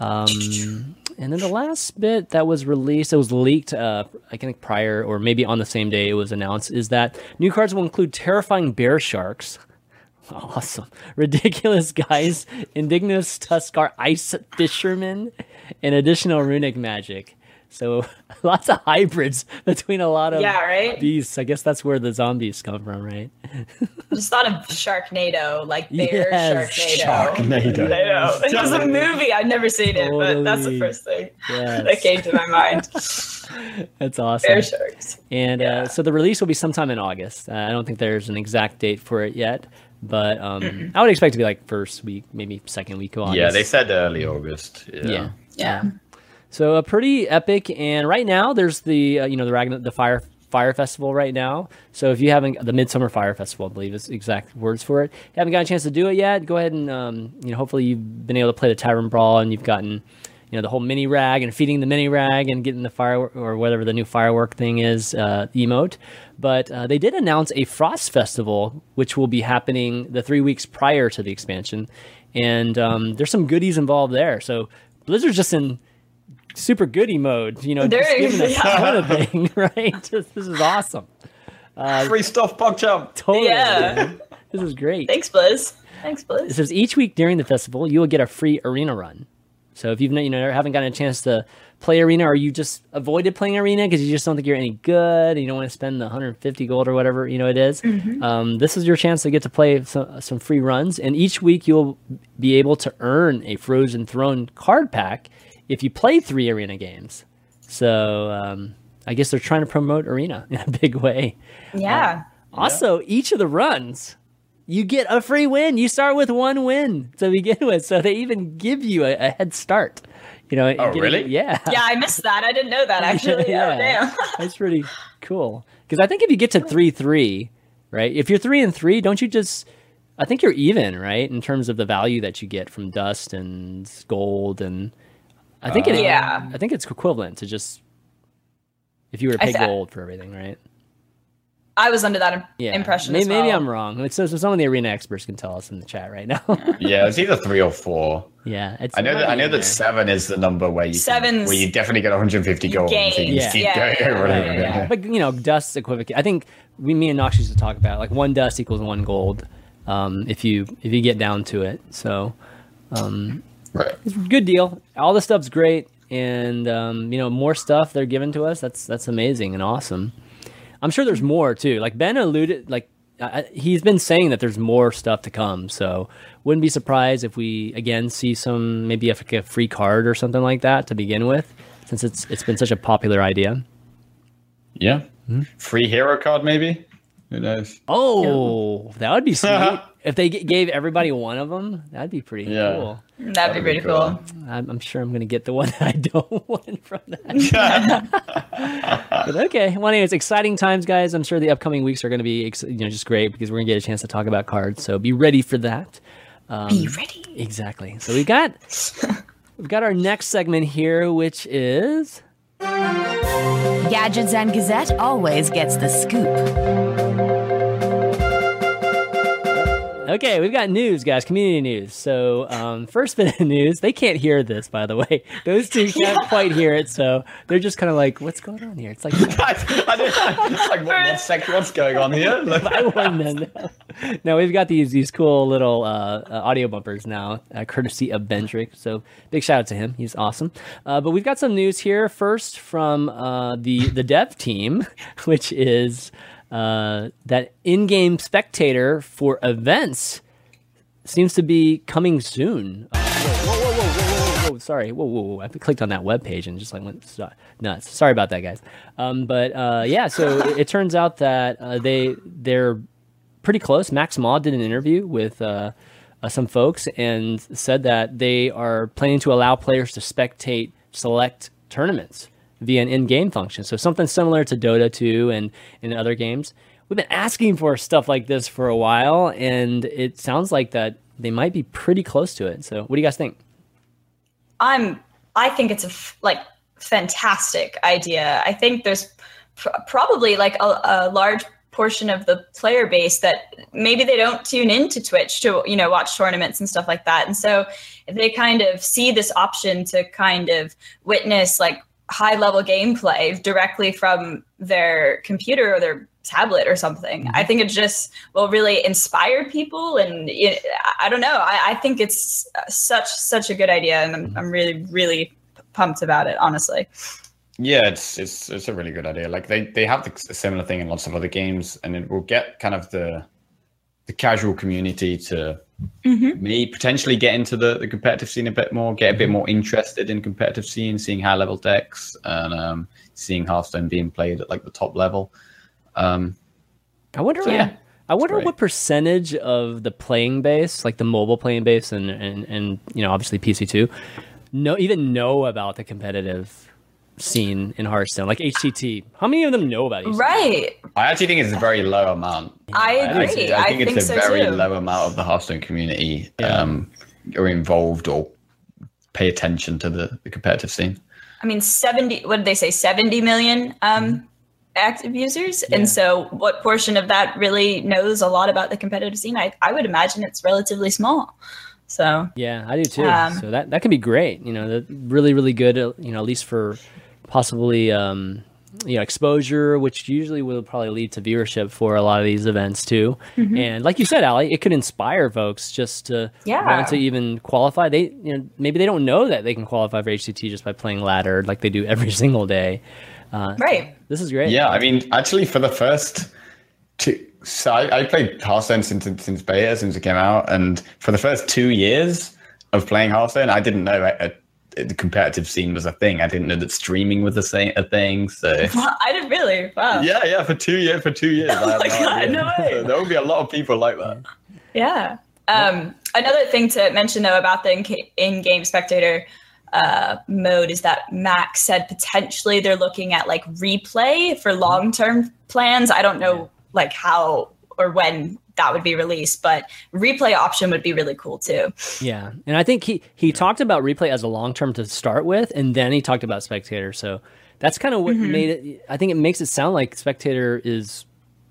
Um, and then the last bit that was released, it was leaked. Uh, I think prior or maybe on the same day it was announced, is that new cards will include terrifying bear sharks. Awesome, ridiculous guys, indigenous Tuskarr ice fishermen, and additional runic magic. So lots of hybrids between a lot of Yeah, right? beasts. I guess that's where the zombies come from, right? Just thought of Sharknado, like bear Yes, Sharknado. Sharknado. I know. It was a movie. I've never seen it, but that's the first thing Yes. that came to my mind. That's awesome. Bear sharks. And Yeah. uh, so the release will be sometime in August. Uh, I don't think there's an exact date for it yet, but um, I would expect to be like first week, maybe second week of August. Yeah, they said early August. Yeah. Yeah. Yeah. So a pretty epic, and right now there's the uh, you know the Ragnar the fire fire festival right now. So if you haven't the Midsummer Fire Festival, I believe is exact words for it. You haven't got a chance to do it yet. Go ahead and um, you know hopefully you've been able to play the Tavern Brawl and you've gotten you know the whole mini rag and feeding the mini rag and getting the fire or whatever the new firework thing is uh, emote. But uh, they did announce a Frost Festival, which will be happening the three weeks prior to the expansion, and um, there's some goodies involved there. So Blizzard's just in super goody mode, you know, just They're- giving us yeah. kind of thing, right? Just, this is awesome. Uh, Free stuff, PogChamp. totally. Yeah. man. This is great. Thanks, Blizz. Thanks, It says each week during the festival, you will get a free arena run. So if you've you know haven't gotten a chance to play arena, or you just avoided playing arena because you just don't think you're any good, and you don't want to spend the 150 gold or whatever you know it is, um, this is your chance to get to play some, some free runs. And each week you'll be able to earn a Frozen Throne card pack if you play three arena games. So um, I guess they're trying to promote arena in a big way. Yeah. Also, each of the runs, you get a free win. You start with one win to begin with, so they even give you a, a head start. You know? Oh, getting- really? Yeah. Yeah, I missed that. I didn't know that actually. Yeah. Oh, damn. That's pretty cool. Because I think if you get to three three, right? If you're three and three, don't you just? I think you're even, right, in terms of the value that you get from dust and gold, and I think it. Yeah. I think it's equivalent to just if you were to I pay thought- gold for everything, right? I was under that im- Yeah. impression. Maybe, as well. maybe I'm wrong. Like, so, so some of the arena experts can tell us in the chat right now. Yeah, it's either three or four. yeah, it's I know that I know in there. that seven is the number where you can, where you definitely get 150 gold. gain. So Yeah. Yeah, yeah, over yeah, and over yeah, again. But you know, dust equivalent. I think we, me and Nox used to talk about like one dust equals one gold. Um, if you if you get down to it, so Right. good deal. All the stuff's great, and um, you know, more stuff they're giving to us. That's that's amazing and awesome. I'm sure there's more too. Like Ben alluded, like I, I- he's been saying that there's more stuff to come. So wouldn't be surprised if we again see some maybe like a free card or something like that to begin with, since it's it's been such a popular idea. Yeah. Hmm? Free hero card, maybe? Who knows? Oh, that would be sweet. if they g- gave everybody one of them, that'd be pretty Yeah. cool. That'd, That'd be be pretty cool. cool. I'm, I'm sure I'm going to get the one that I don't want from that. but okay. Well, anyways, exciting times, guys. I'm sure the upcoming weeks are going to be, ex- you know, just great because we're going to get a chance to talk about cards. So be ready for that. Um, be ready. Exactly. So we've got we've got our next segment here, which is Gadgetzan Gazette always gets the scoop. Okay, we've got news, guys. Community news. So, um, first bit of news. They can't hear this, by the way. Those two can't quite hear it, so they're just kind of like, "What's going on here?" It's like I, I it's like, what, what's, what's going on here? I wouldn't know. No, we've got these these cool little uh, uh, audio bumpers now, uh, courtesy of Bendrick. So big shout out to him. He's awesome. Uh, but we've got some news here. First from uh, the the dev team, which is uh, that in-game spectator for events seems to be coming soon. Uh, whoa, whoa, whoa, sorry. Whoa, whoa, whoa. I clicked on that web page and just like went nuts. Sorry about that, guys. Um, but uh, yeah, so it, it turns out that uh, they they're pretty close. Max Maw did an interview with uh, uh, some folks and said that they are planning to allow players to spectate select tournaments via an in-game function. So something similar to Dota 2 and in other games. We've been asking for stuff like this for a while, and it sounds like that they might be pretty close to it. So, what do you guys think? I'm. I think it's a f- like fantastic idea. I think there's pr- probably like a, a large portion of the player base that maybe they don't tune into Twitch to you know watch tournaments and stuff like that. And so if they kind of see this option to kind of witness like high level gameplay directly from their computer or their tablet or something, I think it just will really inspire people. And it, I don't know. I, I think it's such such a good idea, and I'm, I'm really really pumped about it. Honestly. Yeah, it's it's it's a really good idea. Like they they have the, similar thing in lots of other games, and it will get kind of the the casual community to me potentially get into the, the competitive scene a bit more, get a bit more interested in competitive scene, seeing high level decks, and um, seeing Hearthstone being played at like the top level. Um, I wonder. So, yeah, I wonder great. what percentage of the playing base, like the mobile playing base, and and, and you know obviously PC two, know even know about the competitive scene in Hearthstone, like HCT. How many of them know about HCT? Right. I actually think it's a very low amount. I I, agree. think- I, I think, it's a so very too. low amount of the Hearthstone community um, are involved or pay attention to the, the competitive scene. I mean, 70, what did they say? 70 million um, active users. And so, what portion of that really knows a lot about the competitive scene? I, I would imagine it's relatively small. So, Yeah, I do too. Um, so that that could be great. You know, really really good. uh, You know, at least for possibly um, you know exposure, which usually will probably lead to viewership for a lot of these events too. And like you said, Ali, it could inspire folks just to Yeah. want to even qualify. They you know maybe they don't know that they can qualify for HCT just by playing ladder like they do every single day. Uh, Right. This is great. Yeah, I mean, actually, for the first two, so I, I played Hearthstone since since beta, since it came out, and for the first two years of playing Hearthstone, I didn't know uh the competitive scene was a thing. I didn't know that streaming was a, sa- a thing. So I didn't really. Wow. yeah, yeah, for two years, for two years, I Oh my God, no way. There will be a lot of people like that. Yeah. Um, another thing to mention though about the in- in-game spectator uh, mode is that Max said potentially they're looking at like replay for long-term plans. I don't know like how or when that would be released, but replay option would be really cool too. Yeah, and I think he he talked about replay as a long term to start with, and then he talked about spectator. So that's kind of what Mm-hmm. made it. I think it makes it sound like spectator is,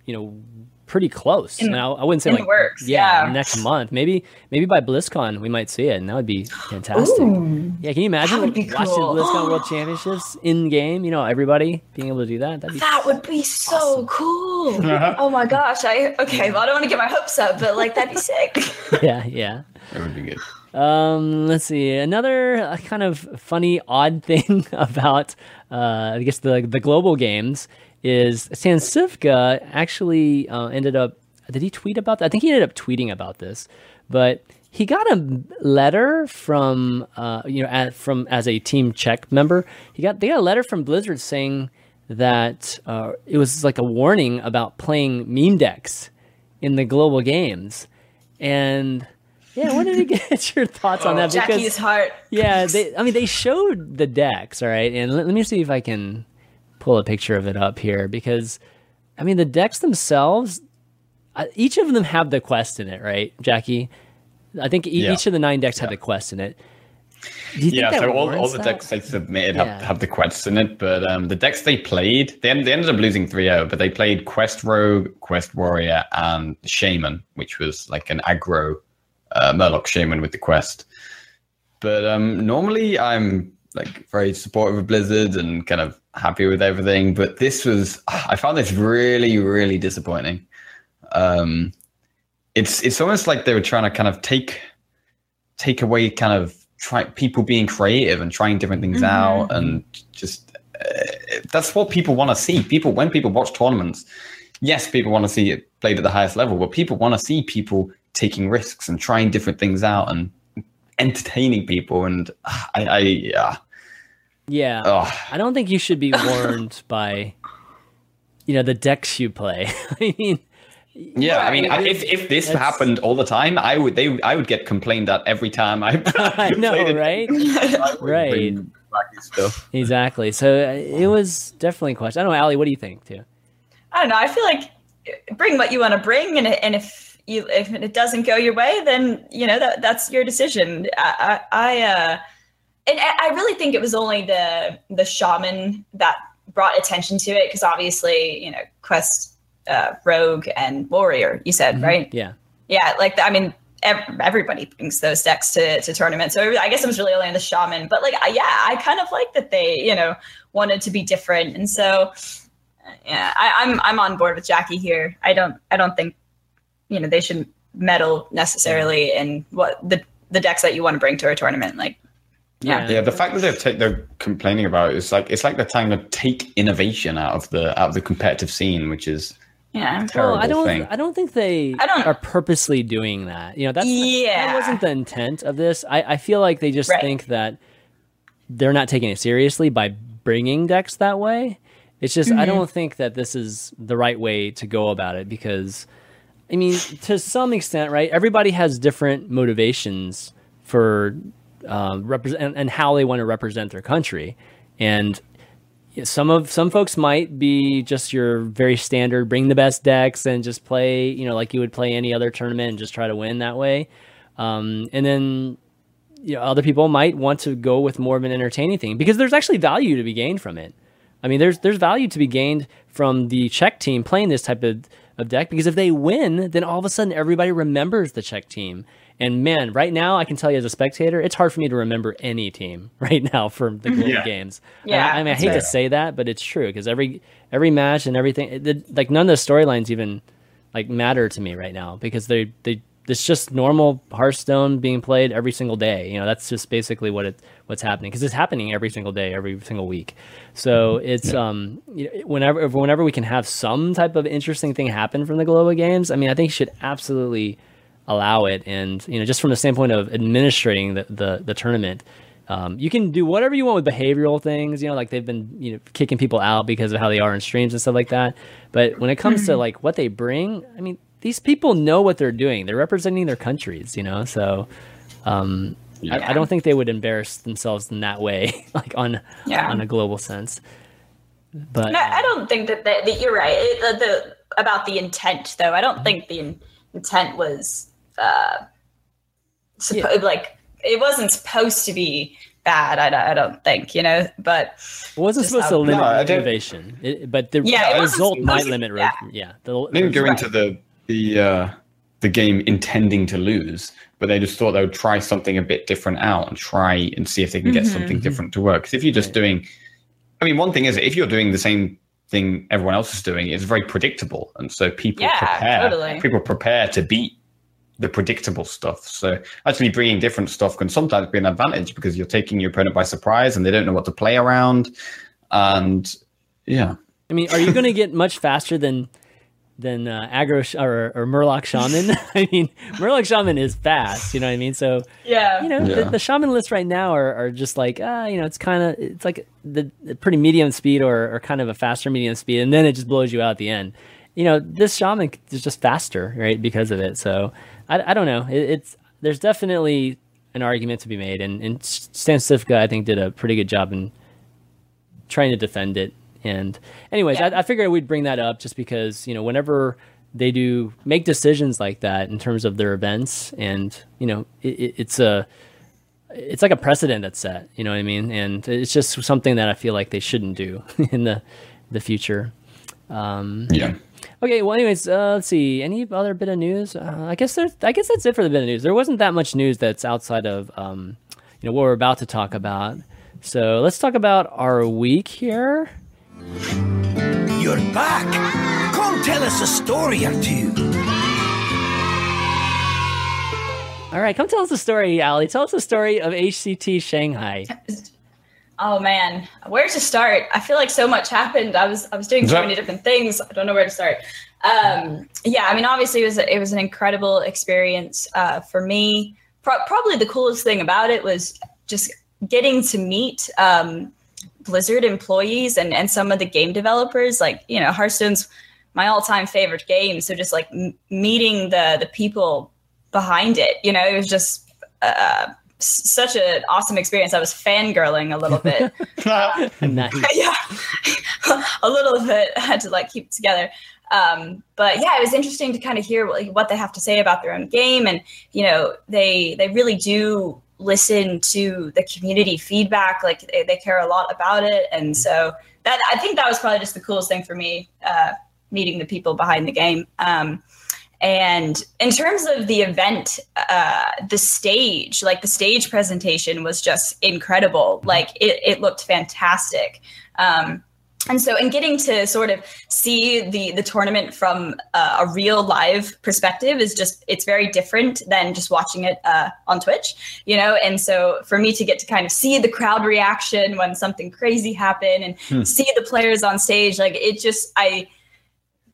you know, pretty close. In- and I, I wouldn't say like works, Yeah, yeah. next month, maybe maybe by BlizzCon we might see it, and that would be fantastic. Ooh. Yeah, can you imagine That would watching cool. BlizzCon World Championships in game? You know, everybody being able to do that. That'd be That would be so cool. Oh my gosh. I okay, well I don't want to get my hopes up, but like that'd be sick. yeah, yeah. It would be good. Um, let's see. Another uh, kind of funny, odd thing about, uh, I guess the the global games is StanCifka actually uh, ended up. Did he tweet about that? I think he ended up tweeting about this, but he got a letter from, uh, you know, at, from as a Team Czech member. He got they got a letter from Blizzard saying that uh, it was like a warning about playing meme decks in the global games, and yeah, what did you get your thoughts on that? Jackie's heart. yeah, they, I mean, they showed the decks, all right, and let, let me see if I can pull a picture of it up here because, I mean, the decks themselves, uh, each of them have the quest in it, right, Jackie? I think e- Yeah. each of the nine decks have the quest in it. Do you think Yeah, that so all, all the that? decks they submitted Yeah. have, have the quests in it, but um, the decks they played, they, end, they ended up losing 3 0, but they played Quest Rogue, Quest Warrior, and Shaman, which was like an aggro uh, Murloc Shaman with the quest. But um, normally I'm like very supportive of Blizzard and kind of happy with everything, but this was, I found this really, really disappointing. Um, it's it's almost like they were trying to kind of take take away kind of try people being creative and trying different things out and just uh, that's what people want to see. People when people watch tournaments yes people want to see it played at the highest level but people want to see people taking risks and trying different things out and entertaining people and i i yeah Yeah, oh, I don't think you should be warned by, you know, the decks you play. I mean, yeah i mean I- if if this That's- happened all the time i would they i would get complained at every time i, I know, it. right? Right. bring wacky stuff exactly. So uh, it was definitely a question. I don't know, Ali, what do you think too? I don't know. I feel like bring what you want to bring, and and if you if it doesn't go your way, then you know that that's your decision. I I, I uh, and I really think it was only the the shaman that brought attention to it because obviously you know quest, uh, rogue, and warrior. You said right? Yeah. Yeah, like I mean. ev- Everybody brings those decks to, to tournaments, so I guess it was really only the shaman. But like, yeah, I kind of like that they, you know, wanted to be different, and so yeah, I, I'm I'm on board with Jackie here. I don't I don't think you know they should meddle necessarily in what the the decks that you want to bring to a tournament. Like Yeah. Yeah, the fact that they're ta- they're complaining about it is like it's like they're trying to take innovation out of the out of the competitive scene, which is yeah, terrible Well, I don't. thing. I don't think they I don't- are purposely doing that. You know, that's Yeah. that wasn't the intent of this. I, I feel like they just Right. think that they're not taking it seriously by bringing decks that way. It's just Mm-hmm. I don't think that this is the right way to go about it because, I mean, to some extent, right? Everybody has different motivations for um, represent and, and how they want to represent their country, and some of some folks might be just your very standard bring the best decks and just play you know like you would play any other tournament and just try to win that way. Um, and then you know other people might want to go with more of an entertaining thing because there's actually value to be gained from it. I mean there's there's value to be gained from the czech team playing this type of, of deck because if they win then all of a sudden everybody remembers the czech team And man, right now I can tell you as a spectator, it's hard for me to remember any team right now from the global Yeah. games. Yeah, I, I mean, I that's hate to say that, but it's true because every every match and everything, it, it- like none of the storylines even like matter to me right now because they they it's just normal Hearthstone being played every single day. You know, that's just basically what it what's happening because it's happening every single day, every single week. So it's um whenever whenever we can have some type of interesting thing happen from the global games. I mean, I think you should absolutely allow it, and you know, just from the standpoint of administrating the the, the tournament. Um, you can do whatever you want with behavioral things, you know, like they've been, you know, kicking people out because of how they are in streams and stuff like that. But when it comes to like what they bring, I mean, these people know what they're doing. They're representing their countries, you know. So um, I, I don't think they would embarrass themselves in that way, like on Yeah. on a global sense. But No, I don't think that, that, that you're right. It, the, the about the intent, though. I don't think the in, intent was uh, suppo- like it wasn't supposed to be bad. I, don't- I don't think you know, but it wasn't supposed to limit No, innovation. It, but the Yeah, it result might limit. yeah. Yeah, the, They didn't go into the the uh, the game intending to lose, but they just thought they would try something a bit different out and try and see if they can get something different to work. Because if you're just doing, I mean, one thing is if you're doing the same thing everyone else is doing, it's very predictable, and so people Yeah, prepare. totally. People prepare to beat the predictable stuff. So actually bringing different stuff can sometimes be an advantage because you're taking your opponent by surprise and they don't know what to play around. And yeah, I mean, are you going to get much faster than than uh, aggro sh- or, or Murloc Shaman? I mean, Murloc Shaman is fast. You know what I mean? So yeah, you know, Yeah. the, the shaman lists right now are, are just like, ah, you know, it's kind of, it's like the, the pretty medium speed or, or kind of a faster medium speed, and then it just blows you out at the end. You know, this shaman is just faster, right, because of it. So I, I don't know. It, it's there's definitely an argument to be made, and, and StanCifka, I think, did a pretty good job in trying to defend it. And anyways, Yeah. I, I figured we'd bring that up just because you know whenever they do make decisions like that in terms of their events, and you know it, it, it's a it's like a precedent that's set. You know what I mean? And it's just something that I feel like they shouldn't do in the the future. Um, yeah. Okay, well, anyways, uh, let's see. Any other bit of news? Uh, I guess there's. I guess that's it for the bit of news. There wasn't that much news that's outside of, um, you know, what we're about to talk about. So let's talk about our week here. You're back. Come tell us a story or two. All right, come tell us a story, Ali. Tell us the story of HCT Shanghai. Oh man, where to start? I feel like so much happened. I was I was doing so many different things. I don't know where to start. Um, yeah, I mean, obviously it was it was an incredible experience uh, for me. Pro- probably the coolest thing about it was just getting to meet um, Blizzard employees and and some of the game developers. Like you know, Hearthstone's my all time favorite game. So just like m- meeting the the people behind it, you know, it was just. Uh, s- such an awesome experience. I was fangirling a little bit. nice. yeah, a little bit. I had to like keep it together. Um, but yeah, it was interesting to kind of hear what, what they have to say about their own game, and you know, they they really do listen to the community feedback. Like they, they care a lot about it, and so that I think that was probably just the coolest thing for me, uh, meeting the people behind the game. Um, and in terms of the event, uh, the stage, like the stage presentation was just incredible. Like it, it looked fantastic. Um, and so, in getting to sort of see the the tournament from uh, a real live perspective is just it's very different than just watching it uh, on Twitch, you know. And so, for me to get to kind of see the crowd reaction when something crazy happened and see the players on stage, like it just I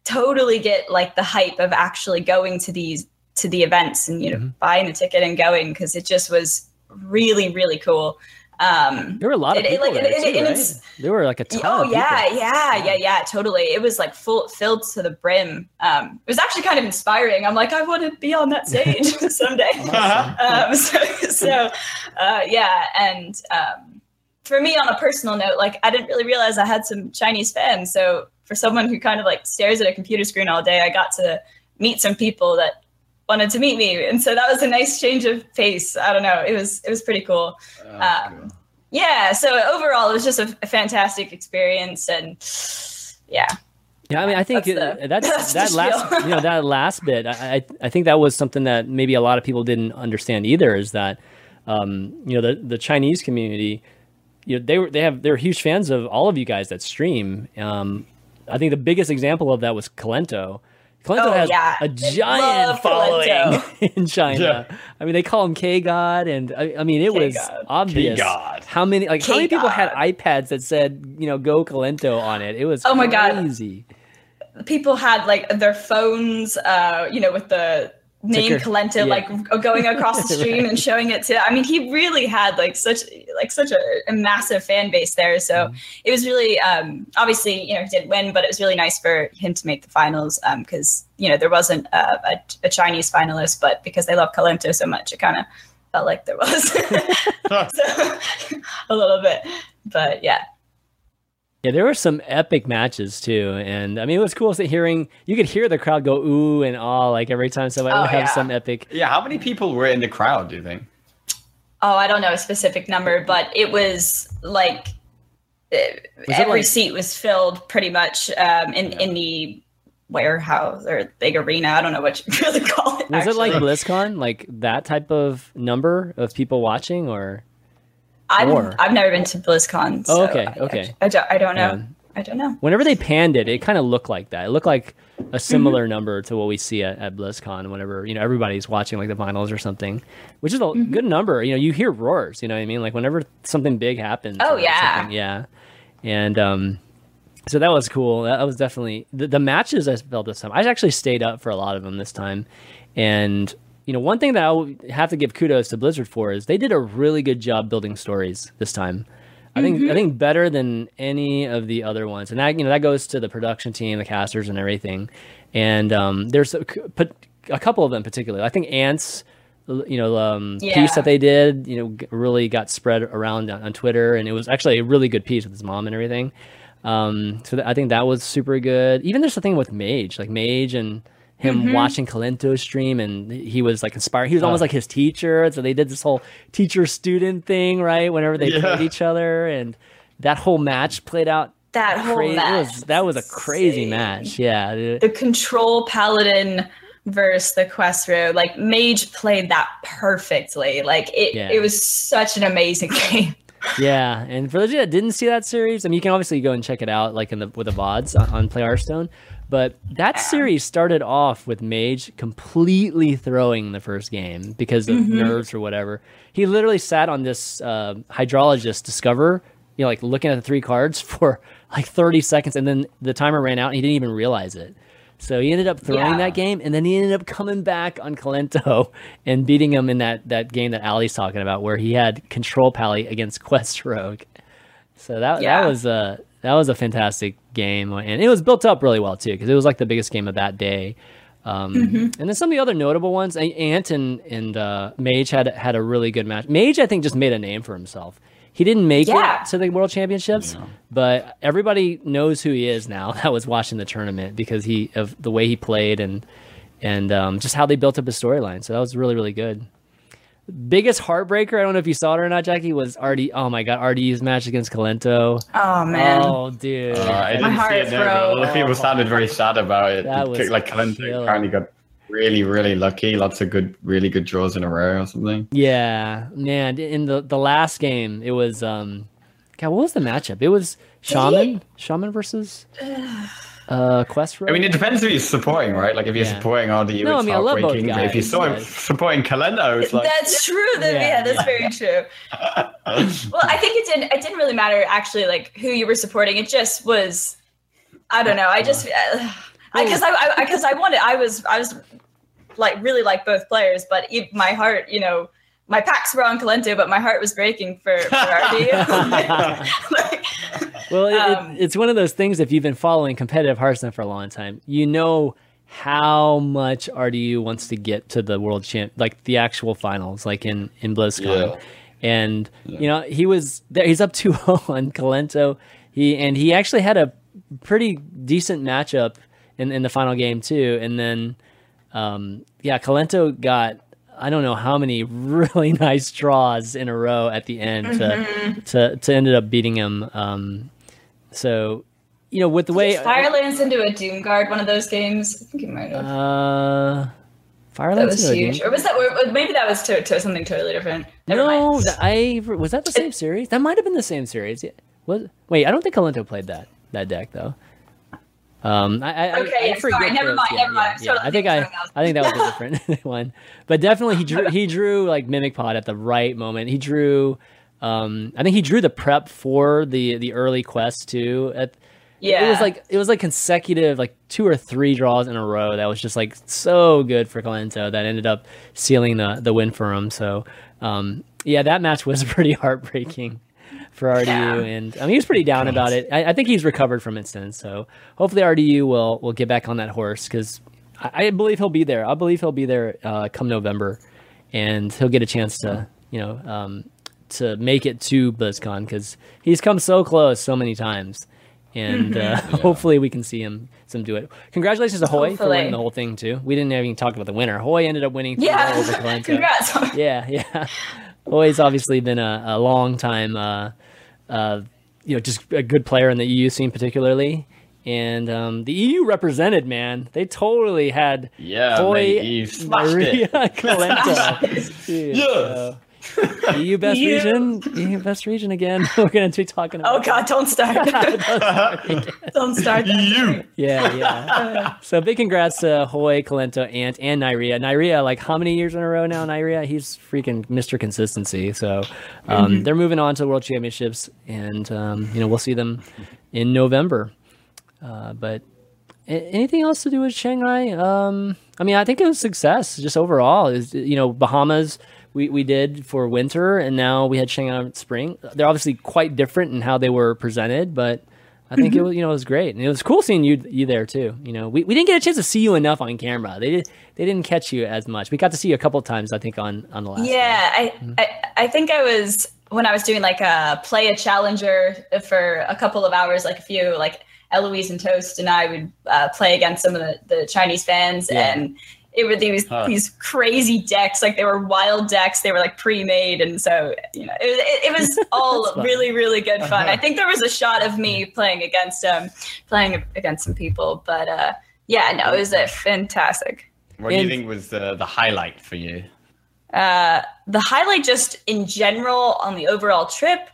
totally get like the hype of actually going to these to the events and you know buying the ticket and going because it just was really really cool. Um There were a lot of It- it, people like, there it- too, it- right? There were like a ton. oh of yeah people. yeah yeah. yeah totally. It was like full filled to the brim. Um it was actually kind of inspiring. I'm like i want to be on that stage someday. Um, so, so uh, yeah, and um, for me, on a personal note, like I didn't really realize I had some Chinese fans. So for someone who kind of like stares at a computer screen all day, I got to meet some people that wanted to meet me, and so that was a nice change of pace. I don't know, it was it was pretty cool. Um, yeah, so overall, it was just a, a fantastic experience, and yeah, Yeah, I mean, I think That's that's the- that's that's that last you know that last bit. I I I think that was something that maybe a lot of people didn't understand either. Is that um, you know the the Chinese community, you know they were they have they're huge fans of all of you guys that stream. Um, I think the biggest example of that was Kolento. Kolento Oh, has yeah. a giant following in China. Yeah. I mean, they call him K God, and I, I mean, it was K-God. obvious K-God. how many like how many people had iPads that said you know Go Kolento on it. It was Oh my God. crazy. people had like their phones, uh, you know, with the name. Kolento, Yeah. like going across the stream and showing it to. I mean, he really had like such like such a, a massive fan base there. So Mm-hmm. it was really, um, obviously, you know, he didn't win, but it was really nice for him to make the finals because you know there wasn't a, a, a Chinese finalist, but because they love Kolento so much, it kind of felt like there was so, a little bit. But yeah, Yeah, there were some epic matches too, and I mean it was cool to hearing. You could hear the crowd go ooh and ah like every time somebody Oh, would have yeah. some epic. Yeah, how many people were in the crowd? Do you think? Oh, I don't know a specific number, but it was like uh, Was every like- seat was filled pretty much um, in in the warehouse or big arena. I don't know what you really call it. Was it like actually. BlizzCon, like that type of number of people watching, or I've? I've never been to BlizzCon. Oh, so okay, I- okay. I, don't, I don't know. I don't know. whenever they panned it, it kind of looked like that. It looked like Mm-hmm. a similar number to what we see at, at BlizzCon. Whenever you know everybody's watching like the finals or something, which is a Mm-hmm. good number. You know, you hear roars. You know what I mean? Like whenever something big happens. Oh, yeah. yeah, and um. So that was cool. That was definitely the, the matches I felt this time. I actually stayed up for a lot of them this time, and you know one thing that I have to give kudos to Blizzard for is they did a really good job building stories this time. I think I think better than any of the other ones, and that you know that goes to the production team, the casters, and everything. And um, there's a, a couple of them particularly. I think Ants, you know, um, Yeah. piece that they did, you know, really got spread around on, on Twitter, and it was actually a really good piece with his mom and everything. Um, so th- I think that was super good. Even there's the thing with Mage, like Mage and him Mm-hmm. watching Kolento stream, and he was like inspired. He was almost like his teacher. So they did this whole teacher student thing, right? Whenever they Yeah. played each other, and that whole match played out. That whole crazy. It match was, that was a crazy insane. match. Yeah. the- The control paladin versus the quest rogue, like Mage played that perfectly. Like it, Yeah. it was such an amazing game. Yeah, and for those of you that didn't see that series, I mean, you can obviously go and check it out, like in the with the vods on, on Play Hearthstone. But that series started off with Mage completely throwing the first game because of nerves or whatever. He literally sat on this uh, hydrologist discover, you know, like looking at the three cards for like 30 seconds, and then the timer ran out, and he didn't even realize it. So he ended up throwing Yeah. that game, and then he ended up coming back on Kolento and beating him in that, that game that Ali's talking about, where he had control pally against Quest Rogue. So that Yeah. that was a that was a fantastic game, and it was built up really well too, because it was like the biggest game of that day. Um, Mm-hmm. And then some of the other notable ones, Ant and and uh, Mage had had a really good match. Mage, I think, just made a name for himself. He didn't make Yeah. it to the World Championships, but everybody knows who he is now. That was watching the tournament because he of the way he played and and um, just how they built up his storyline. So that was really really good. Biggest heartbreaker, I don't know if you saw it or not, Jackie, was RD. Oh my god, RD's match against Kolento. Oh man. Oh dude, Uh, I didn't heart see it, no, but broke. a lot of people sounded very sad about it. That was like Kolento killer. apparently got really, really lucky. Lots of good, really good draws in a row or something. Yeah, man. In the the last game, it was um, God, what was the matchup? It was Shaman, Shaman versus uh Quest Rogue. I mean, it depends who you're supporting, right? Like if you're Yeah. supporting RDU, No, I it's mean, I love both heartbreaking. But if you're saw him but- supporting Kolento, it's like that's true. That, Yeah. yeah, that's very true. Well, I think it didn't. It didn't really matter actually, like who you were supporting. It just was. I don't know. I just because I because I, wanted. I was I was like really like both players, but my heart, you know, my packs were on Kolento, but my heart was breaking for for RD. like, well, it, um, it, it's one of those things. If you've been following competitive Hearthstone for a long time, you know how much RDU wants to get to the world champ, like the actual finals, like in in BlizzCon. Yeah. And you know he was there. He's up 2-0 on Kolento. He and he actually had a pretty decent matchup in in the final game too. And then um, yeah, Kolento got I don't know how many really nice draws in a row at the end to to, to ended up beating him. Um, so you know, with the way Firelands into a Doom Guard, one of those games. I think you might have. uh, that was huge. Or was that? Or maybe that was to, to something totally different. Never No, mind. I was that the same series? That might have been the same series. Yeah. Was wait? I don't think Kolento played that that deck though. Um, I, I, Okay, I, I sorry, never mind, Yeah, never mind. yeah, yeah. I think I, thinking something else. I think that was a different one, but definitely he drew he drew like Mimic Pod at the right moment. He drew, um, I think he drew the prep for the the early quest too. At, yeah, it was like it was like consecutive like two or three draws in a row that was just like so good for Kolento that ended up sealing the the win for him. So um, yeah, that match was pretty heartbreaking for RDU, Yeah. and I mean he was pretty down about it. I, I think he's recovered from it since, so hopefully RDU will will get back on that horse because I, I believe he'll be there. I believe he'll be there uh, come November, and he'll get a chance to you know um, to make it to BlizzCon because he's come so close so many times. And uh, hopefully we can see him some do it. Congratulations to Hoej for winning the whole thing too. We didn't even talk about the winner. Hoej ended up winning. yeah. Congrats. Yeah, yeah. Hoej's obviously been a, a long time, uh, uh, you know, just a good player in the EU scene particularly. And um, the EU represented, man. They totally had Yeah, Hoej, mate, you smashed Maria it. Kolento. Dude, Yes. so- EU best EU. region, EU best region again. We're gonna be talking about. Oh God! Don't start. don't start. that. You. Yeah, yeah. so big congrats to Hoej, Kolento, Ant, and Nyria. Nyria, like how many years in a row now? Nyria, he's freaking Mr. Consistency. So um, they're moving on to the World Championships, and um, you know we'll see them in November. Uh, but a- anything else to do with Shanghai? Um, I mean, I think it was success just overall. Is you know Bahamas we, we did for winter, and now we had Shanghai in spring. They're obviously quite different in how they were presented, but I think it was you know it was great, and it was cool seeing you you there too. You know, we, we didn't get a chance to see you enough on camera. They did they didn't catch you as much. We got to see you a couple times, I think, on on the last. Yeah, I, I I think I was when I was doing like a play a challenger for a couple of hours, like a few like Eloise and Toast and I would uh, play against some of the, the Chinese fans Yeah. and it were these Huh. these crazy decks like they were wild decks they were like pre-made and so you know it, it, it was all really really good fun. I think there was a shot of me playing against um playing against some people but uh yeah no it was uh, fantastic. What do you think was the, the highlight for you? uh, the highlight just in general on the overall trip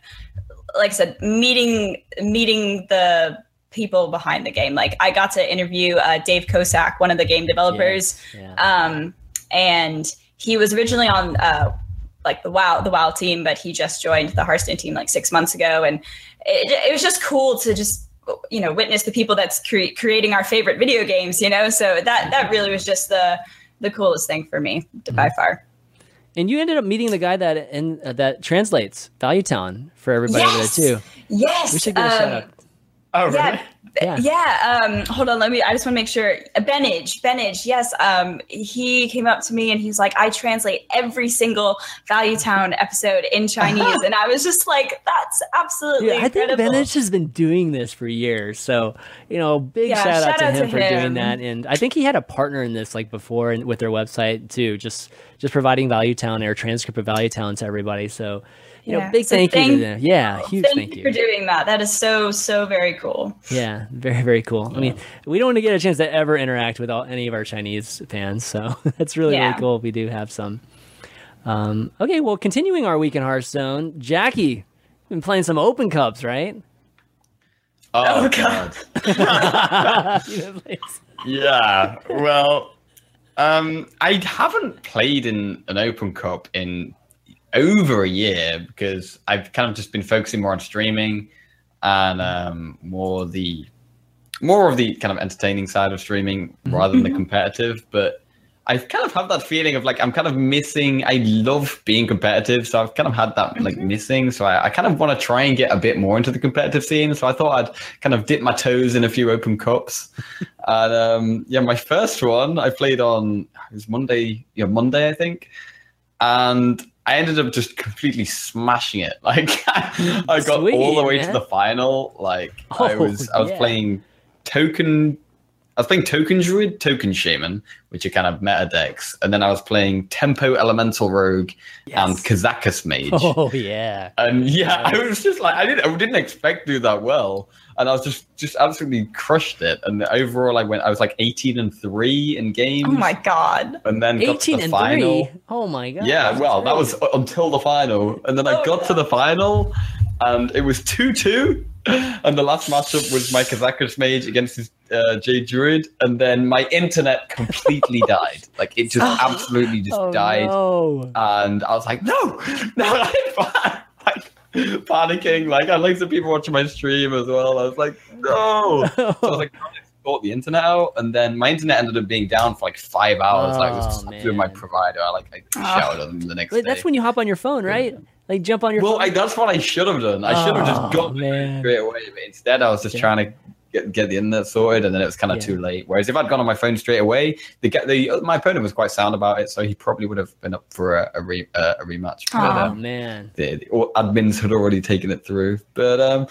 like i said meeting meeting the people behind the game like i got to interview uh, dave kosak one of the game developers Yeah. um, and he was originally on uh, like the wow the wow team but he just joined the hearthstone team like six months ago and it, it was just cool to just you know witness the people that's cre- creating our favorite video games you know so that that really was just the the coolest thing for me by far And you ended up meeting the guy that in, uh, that translates Value Town for everybody Yes! there too. Yes. We should give a shout um, out. Oh, really? Yeah. Yeah. Yeah. Um, hold on. Let me, I just want to make sure. Uh, Benage, Benage. Yes. Um, he came up to me and he's like, I translate every single Value Town episode in Chinese. and I was just like, that's absolutely Yeah, I think incredible. Benich has been doing this for years. So, you know, big Yeah, shout, out shout to out him to for doing that. And I think he had a partner in this like before and with their website too, just just providing Value Town or transcript of Value Town to everybody. So, you know, Yeah. big So thank, you to them. Yeah, huge thank, thank, you for doing that. That is so, so very cool. Yeah, very very cool. I mean, we don't want to get a chance to ever interact with all, any of our Chinese fans, so that's really Yeah. really cool. if We do have some. Um, okay, well, continuing our week in Hearthstone, Jackie, been playing some Open Cups, right? Oh, Oh, God. God. Yeah. Well, um, I haven't played in an Open Cup in over a year because I've kind of just been focusing more on streaming and um, more the more of the kind of entertaining side of streaming rather than the competitive. But I kind of have that feeling of like I'm kind of missing. I love being competitive, so I've kind of had that like missing. So I, I kind of want to try and get a bit more into the competitive scene. So I thought I'd kind of dip my toes in a few open cups. and um, yeah, my first one I played on it was Monday. Yeah, Monday I think, and I ended up just completely smashing it. Like I got all the way man. to the final. Like I Oh, was I was yeah. playing token I was playing Token Druid, Token Shaman, which are kind of meta decks, and then I was playing Tempo Elemental Rogue and Kazakus Mage. Oh yeah. And yeah, I was just like, I didn't, I didn't expect to do that well, and I was just, just absolutely crushed it. And overall, I went, I was like eighteen and three in games. Oh my god. And then got to Eighteen the and final. three. Oh my god. Yeah, that's well, that was until the final, and then I Oh, got to the final, and it was two two, and the last matchup was my Kazakus mage against his uh, Jade Druid, and then my internet completely died. Like it just absolutely just Oh, died, no. and I was like, no, no, like, like panicking. Like I like some people watching my stream as well. I was like, no. So I was like, trying to sort the internet out, and then my internet ended up being down for like five hours. like, I was Oh, just with my provider. I like I ah. shouted at them the next Wait, day. that's when you hop on your phone, right? Like jump on your well, phone. I, that's what I should have done. I should have Oh, just got man. straight away, but instead I was just Yeah. trying to get, get the internet sorted, and then it was kind of Yeah. too late. Whereas if I'd gone on my phone straight away, the, ga- the my opponent was quite sound about it, so he probably would have been up for a, a, re, uh, a rematch. But, oh um, man. the, the admins had already taken it through. But um,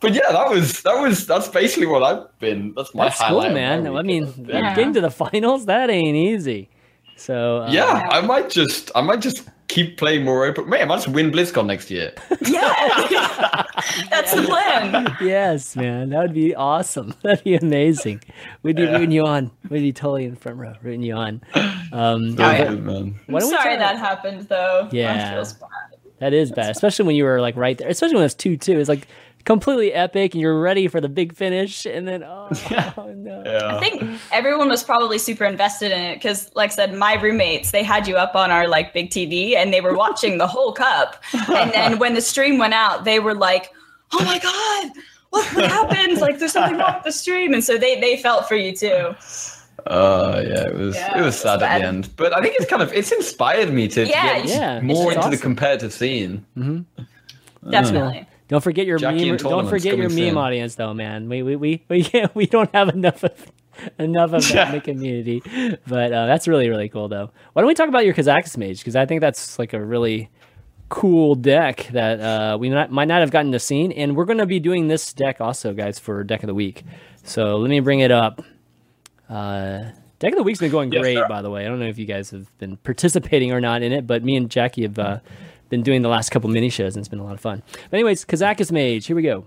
but yeah, that was that was that's basically what I've been. That's my That's cool, highlight of my man. I mean. Yeah. getting to the finals, that ain't easy. So uh, yeah, I might just I might just keep playing more open. Man, I might just win BlizzCon next year. Yeah. That's the plan. yes, man, that would be awesome. That'd be amazing. We'd be Yeah. rooting you on. We'd be totally in the front row, rooting you on. Um, That yeah. good, man. why don't we Sorry talk- that happened though. Yeah. That feels bad. That is bad, especially when you were like right there. Especially when it's two two. It's like completely epic, and you're ready for the big finish, and then oh, oh no. Yeah. I think everyone was probably super invested in it because, like I said, my roommates they had you up on our like big TV and they were watching the whole cup. And then when the stream went out, they were like, "Oh my god, what, what happened? Like, there's something wrong with the stream." And so they they felt for you too. Oh yeah, it was Yeah, it it was was sad at the end, but I think it's kind of it's inspired me to, to get Yeah, more it's into the competitive scene. Mm-hmm. Definitely. Don't forget your meme. Don't forget your meme soon. audience, though, man. We we we we can't, we don't have enough of enough of that in the community, but uh, that's really really cool, though. Why don't we talk about your Kazakus mage? Because I think that's like a really cool deck that uh, we not, might not have gotten to see, and we're going to be doing this deck also, guys, for deck of the week. So let me bring it up. Uh, deck of the week's been going Yes, great, by the way. I don't know if you guys have been participating or not in it, but me and Jackie have uh, been doing the last couple mini shows, and it's been a lot of fun. But anyways, Kazakus Mage, here we go.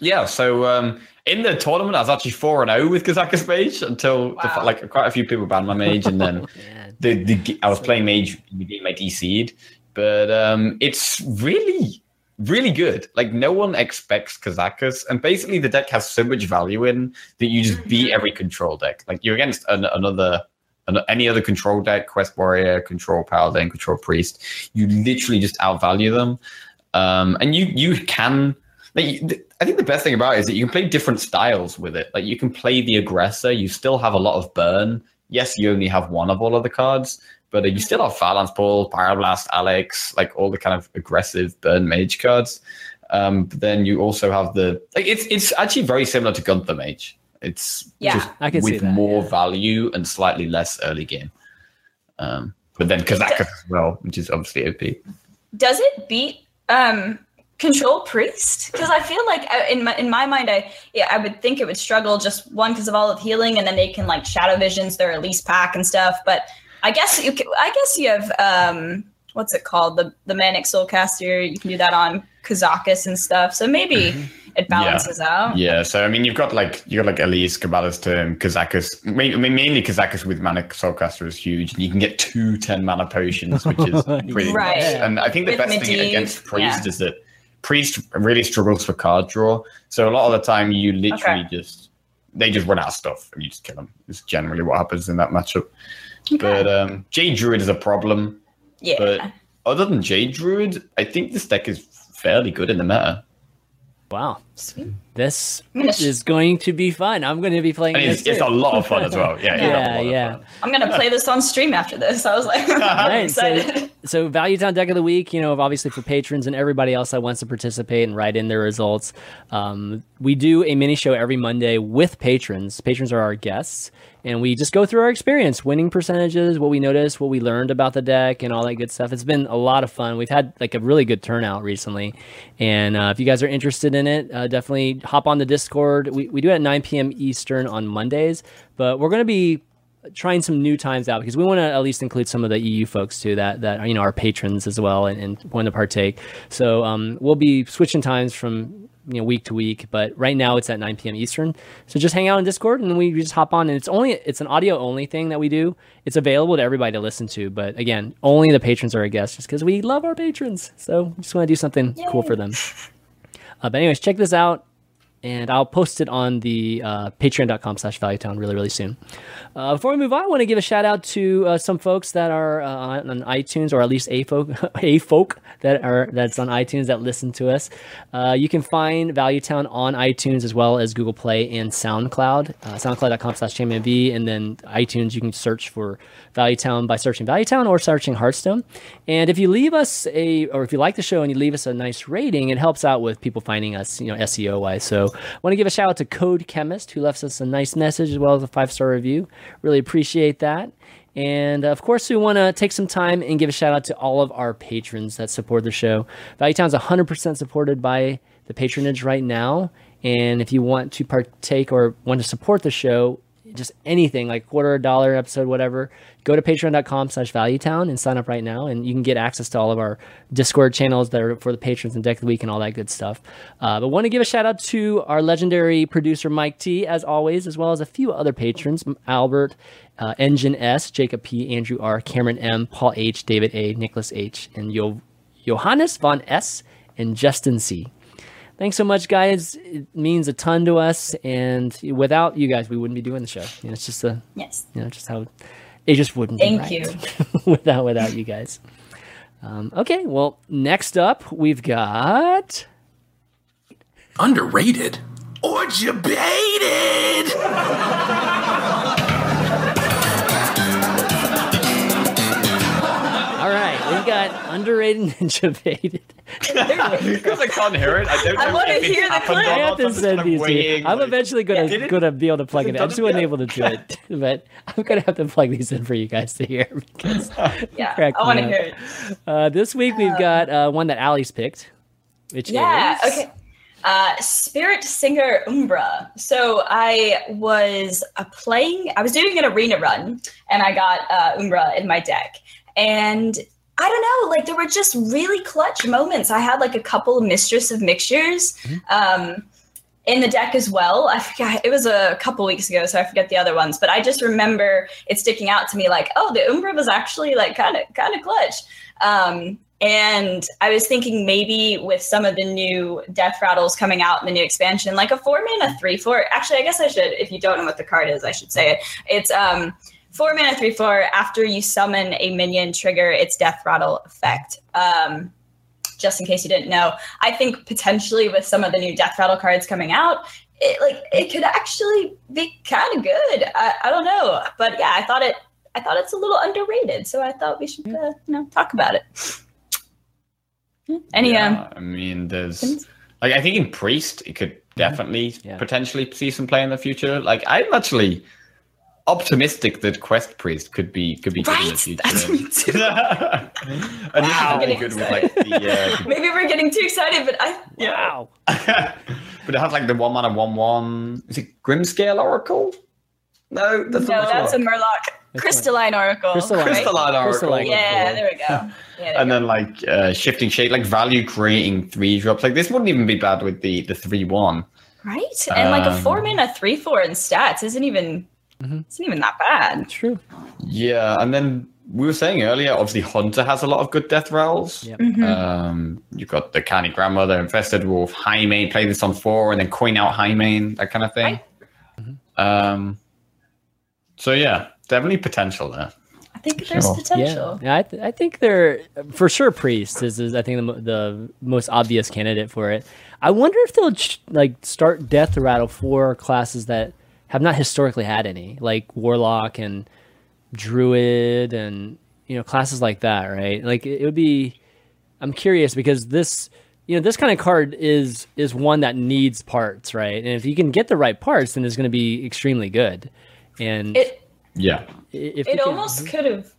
Yeah, so um, in the tournament, I was actually four and zero with Kazakus Mage until the, like quite a few people banned my mage, and then Man. the, the I was playing mage in the game I DC'd, but um, it's really really good. Like no one expects Kazakus, and basically the deck has so much value in that you just beat every control deck. Like you're against an, another. An- Any other control deck, Quest Warrior, Control Paladin, Control Priest, you literally just outvalue them, um, and you you can. Like, I think the best thing about it is that you can play different styles with it. Like you can play the aggressor. You still have a lot of burn. Yes, you only have one of all of the cards, but uh, you still have Phalanx Ball, Pyroblast, Alex, like all the kind of aggressive burn mage cards. Um, but then you also have the like it's it's actually very similar to Gunther Mage. It's Yeah, just I can see with that, more yeah. value and slightly less early game. Um, but then Kazakus as well, which is obviously OP. Does it beat um control priest? Because I feel like uh, in my in my mind, I yeah, I would think it would struggle just one because of all of healing, and then they can like shadow visions their release pack and stuff. But I guess you can, I guess you have um what's it called the the manic soulcaster. You can do that on Kazakus and stuff. So maybe it balances out. Yeah, so I mean, you've got like you got like Elise, Cabalist's Tome, Kazakus. I mean, mainly Kazakus with Manic Soulcaster is huge, and you can get two 10 mana potions, which is pretty Right. nice. And I think the With best thing against Priest yeah. is that Priest really struggles for card draw. So a lot of the time, you literally Okay. just they just run out of stuff, and you just kill them. It's generally what happens in that matchup. Okay. But um, Jade Druid is a problem. yeah. But other than Jade Druid, I think this deck is fairly good in the meta. Wow, Sweet. this I'm gonna sh- is going to be fun. I'm going to be playing And this. it's, it's a lot of fun as well. Yeah, it's Yeah, yeah. I'm gonna play this on stream after this. I was like, I'm Right, so, so Value Town Deck of the Week, you know, obviously for patrons and everybody else that wants to participate and write in their results. Um, we do a mini show every Monday with patrons. Patrons are our guests, and we just go through our experience, winning percentages, what we noticed, what we learned about the deck, and all that good stuff. It's been a lot of fun. We've had like a really good turnout recently, and uh, if you guys are interested in it, uh, definitely hop on the Discord. We we do it at 9 p.m. Eastern on Mondays, but we're going to be trying some new times out because we want to at least include some of the EU folks too that that you know are patrons as well and, and want to partake. So um, we'll be switching times from you know week to week, but right now it's at 9 p.m. Eastern. So just hang out in Discord and we just hop on and it's only it's an audio only thing that we do. It's available to everybody to listen to, but again, only the patrons are our guests just because we love our patrons. So we just want to do something Yay. cool for them. Uh, but anyways, check this out and I'll post it on the uh, patreon.com slash valuetown really, really soon. Uh, before we move on, I want to give a shout out to uh, some folks that are uh, on iTunes, or at least a folk, a folk that are that's on iTunes that listen to us. Uh, you can find Valuetown on iTunes as well as Google Play and SoundCloud, uh, soundcloud.com slash and then iTunes you can search for Valuetown by searching Valuetown or searching Hearthstone. And if you leave us a, or if you like the show and you leave us a nice rating, it helps out with people finding us, you know, SEO wise. I want to give a shout out to Code Chemist who left us a nice message as well as a five star review. Really appreciate that. And uh, of course, we want to take some time and give a shout out to all of our patrons that support the show. Value is 100% supported by the patronage right now. And if you want to partake or want to support the show, just anything like quarter a dollar episode whatever. Go to patreon.com slash valuetown and sign up right now and you can get access to all of our discord channels that are for the patrons and deck of the week and all that good stuff. Uh, but want to give a shout out to our legendary producer mike t as always as well as a few other patrons albert uh, engine s jacob p andrew r cameron m paul h david a nicholas h and Yo- johannes von s and justin c thanks so much, guys. It means a ton to us, and without you guys, we wouldn't be doing the show. You know, it's just a yes, you know, just how it just wouldn't. Thank right you. without without you guys. Um, okay, well, next up we've got underrated or debated. All right, we've got underrated and debated. because I can't hear it, I don't. I want to hear the clip. I have to send these to you. I'm like, eventually gonna Yeah. gonna be able to plug it. in. I done just it wasn't able to do it, but I'm gonna have to plug these in for you guys to hear because Yeah, I want to hear it. Uh, this week we've got uh, one that Ali's picked, which Yeah. is Okay. Uh, Spirit Singer Umbra. So I was uh, playing. I was doing an arena run, and I got uh, Umbra in my deck. And I don't know, like there were just really clutch moments. I had like a couple of Mistress of Mixtures. Um, in the deck as well. I forget it was a couple weeks ago, so I forget the other ones. But I just remember it sticking out to me, like, oh, the Umbra was actually like kind of kind of clutch. Um, and I was thinking maybe with some of the new death rattles coming out in the new expansion, like a four mana three four. Actually, I guess I should, if you don't know what the card is, I should say it. It's um four mana three four. After you summon a minion, trigger its death rattle effect. Um, just in case you didn't know, I think potentially with some of the new death rattle cards coming out, it like it could actually be kind of good. I, I don't know, but yeah, I thought it. I thought it's a little underrated, so I thought we should uh, you know talk about it. Any um, Yeah, I mean, there's like I think in priest it could definitely Yeah. potentially see some play in the future. Like I'm actually optimistic that quest priest could be could be good in the Right? future. That's me too. and this Wow. is really good with like the. Uh, maybe we're getting too excited, but I wow. but it has like the one mana one one. Is it Grimscale Oracle? No, that's no, not that's a Murloc. Murloc Crystalline Oracle. Crystalline. right? Crystalline Oracle. Crystalline. Yeah, there we go. Yeah, there and we go. then like uh, Shifting Shade, like value creating three drops. Like this wouldn't even be bad with the the three one. right, and like a um, four mana three four in stats isn't even Mhm. isn't even that bad. True. Yeah, and then we were saying earlier, obviously Hunter has a lot of good death rolls. Yep. Mhm. Um, you've got the Kindly Grandmother, Infested Wolf, Highmane, play this on four, and then coin out Highmane, that kind of thing. Um, so yeah, definitely potential there. I think there's Sure. potential. Yeah, I, th- I think they're for sure. Priest is, is I think the, the most obvious candidate for it. I wonder if they'll ch- like start death rattle for classes that have not historically had any, like warlock and druid, and you know classes like that, right? Like it, it would be. I'm curious because this you know this kind of card is is one that needs parts, right? And if you can get the right parts, then it's going to be extremely good. And It Yeah. if it almost could have.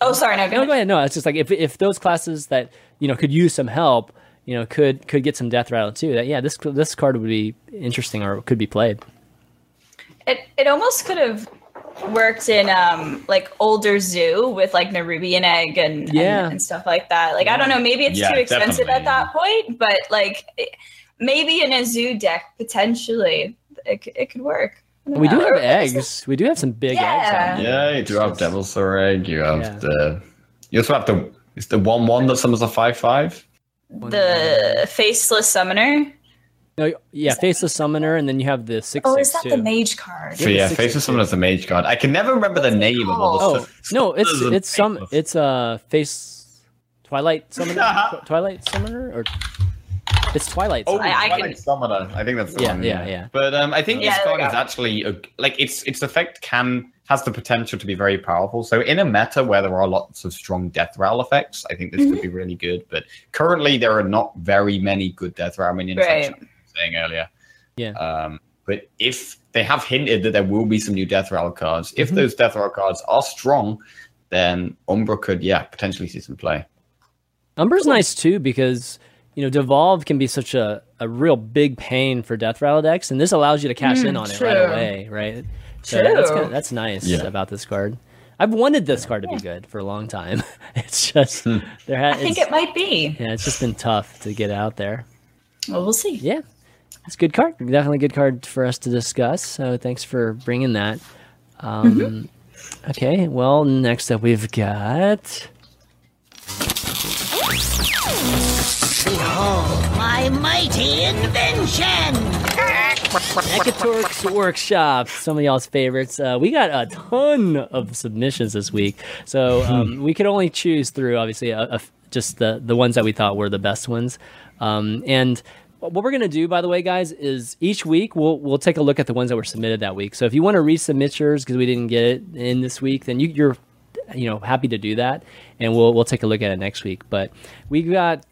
Oh, sorry. No, go no, ahead. go ahead. No, it's just like if if those classes that you know could use some help, you know, could could get some death rattle too. That yeah, this this card would be interesting or could be played. It it almost could have worked in um like older zoo with like Nerubian egg and and- Yeah. and, stuff like that. Like I don't know, maybe it's Yeah, too expensive definitely, at that point, but like it- maybe in a zoo deck potentially it, it could work. I don't We do have Or- eggs. We do have some big eggs. Yeah. On. Yeah, you do have Devilsaur Egg. You have Yeah. the. You also have the. It's the one one that summons a five five. The faceless summoner. No, yeah, faceless summoner, and then you have the six. Oh, six is that too. the mage card? So yeah, six, Faceless six, Summon is the mage card. I can never remember the What's it name of all the Oh stuff. no, it's it's some Faceless. it's uh face Twilight summoner, Twilight summoner, or it's Twilight. Oh, I- I Twilight can- Summoner. I think that's the Yeah, one. yeah, yeah. But um, I think Yeah, this card is actually a, like its its effect can has the potential to be very powerful. So in a meta where there are lots of strong death rattle effects, I think this Mm-hmm. could be really good. But currently there are not very many good death rattle minions. Right. Sean was saying earlier. Yeah. Um, but if they have hinted that there will be some new death rattle cards, if Mhm. those death rattle cards are strong, then Umbra could yeah potentially see some play. Umbra's nice too because you know devolve can be such a, a real big pain for death rattle decks, and this allows you to cash in Mm, on it right away, right? So that's True. kinda, that's nice Yeah. about this card. I've wanted this card to be good for a long time. It's just Hmm. there has I think it might be. yeah, it's just been tough to get out there. Well, we'll see. Yeah, it's a good card. Definitely a good card for us to discuss. So thanks for bringing that. Um, Mm-hmm. Okay, well, next up we've got Behold my mighty invention! Mekkatorque's Workshop, some of y'all's favorites. Uh, we got a ton of submissions this week, so um, we could only choose through obviously a, a- just the the ones that we thought were the best ones. Um, and what we're gonna do, by the way, guys, is each week we'll we'll take a look at the ones that were submitted that week. So if you want to resubmit yours because we didn't get it in this week, then you, you're you know happy to do that, and we'll we'll take a look at it next week. But we got